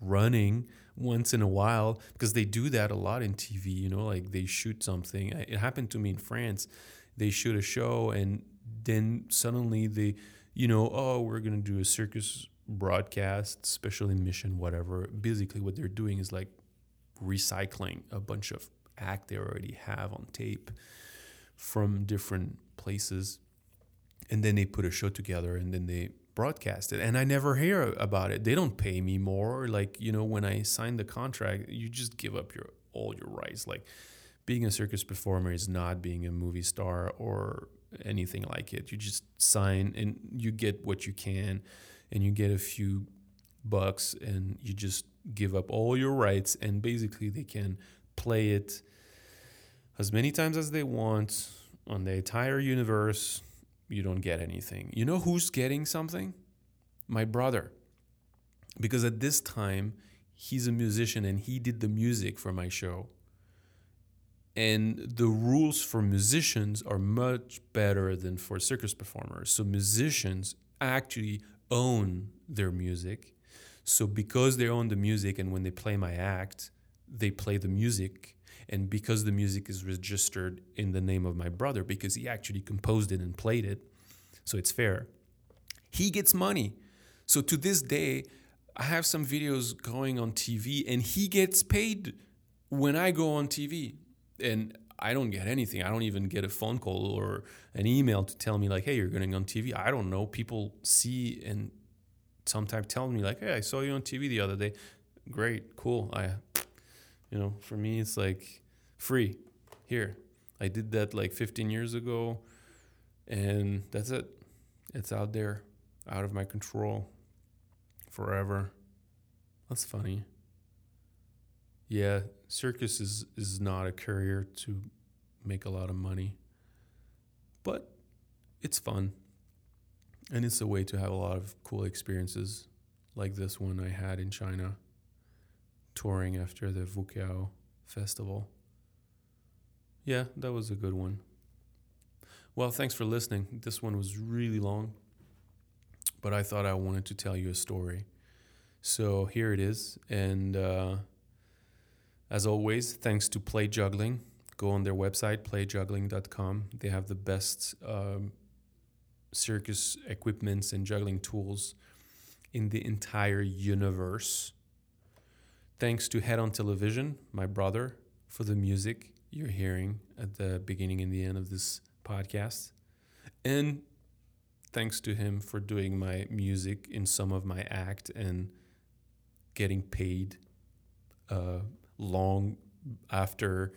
running once in a while because they do that a lot in TV. You know, like they shoot something. It happened to me in France. They shoot a show and then suddenly they, you know, oh, we're gonna do a circus broadcast, special emission, whatever. Basically, what they're doing is like recycling a bunch of act they already have on tape from different places and then they put a show together and then they broadcast it and i never hear about it. They don't pay me more like you know when i signed the contract you just give up your all your rights. Like being a circus performer is not being a movie star or anything like it. You just sign and you get what you can and you get a few bucks and you just give up all your rights and basically they can play it as many times as they want on the entire universe you don't get anything. You know who's getting something? My brother. Because at this time, he's a musician and he did the music for my show. And the rules for musicians are much better than for circus performers. So musicians actually own their music. So because they own the music and when they play my act, they play the music and because the music is registered in the name of my brother, because he actually composed it and played it, so it's fair, he gets money. So to this day, I have some videos going on TV and he gets paid when I go on TV. And I don't get anything. I don't even get a phone call or an email to tell me like, "Hey, you're going on TV." I don't know. People see and sometimes tell me like, "Hey, I saw you on TV the other day." Great, cool. I you know, for me, it's like free here. I did that like 15 years ago, and that's it. It's out there, out of my control forever. That's funny. Yeah, circus is, is not a career to make a lot of money, but it's fun. And it's a way to have a lot of cool experiences like this one I had in China touring after the Wuqiao festival. Yeah, that was a good one. Well, thanks for listening. This one was really long, but I thought I wanted to tell you a story. So here it is. And uh, as always, thanks to Play Juggling. Go on their website, playjuggling.com. They have the best um, circus equipments and juggling tools in the entire universe. Thanks to Head on Television, my brother, for the music you're hearing at the beginning and the end of this podcast. And thanks to him for doing my music in some of my act and getting paid uh, long after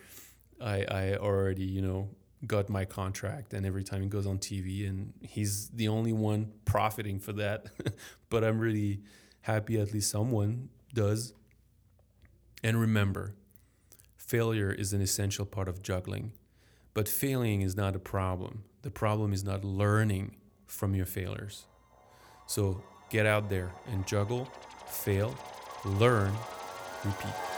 I, I already, you know, got my contract and every time he goes on TV and he's the only one profiting for that. *laughs* but I'm really happy at least someone does and remember, failure is an essential part of juggling. But failing is not a problem. The problem is not learning from your failures. So get out there and juggle, fail, learn, repeat.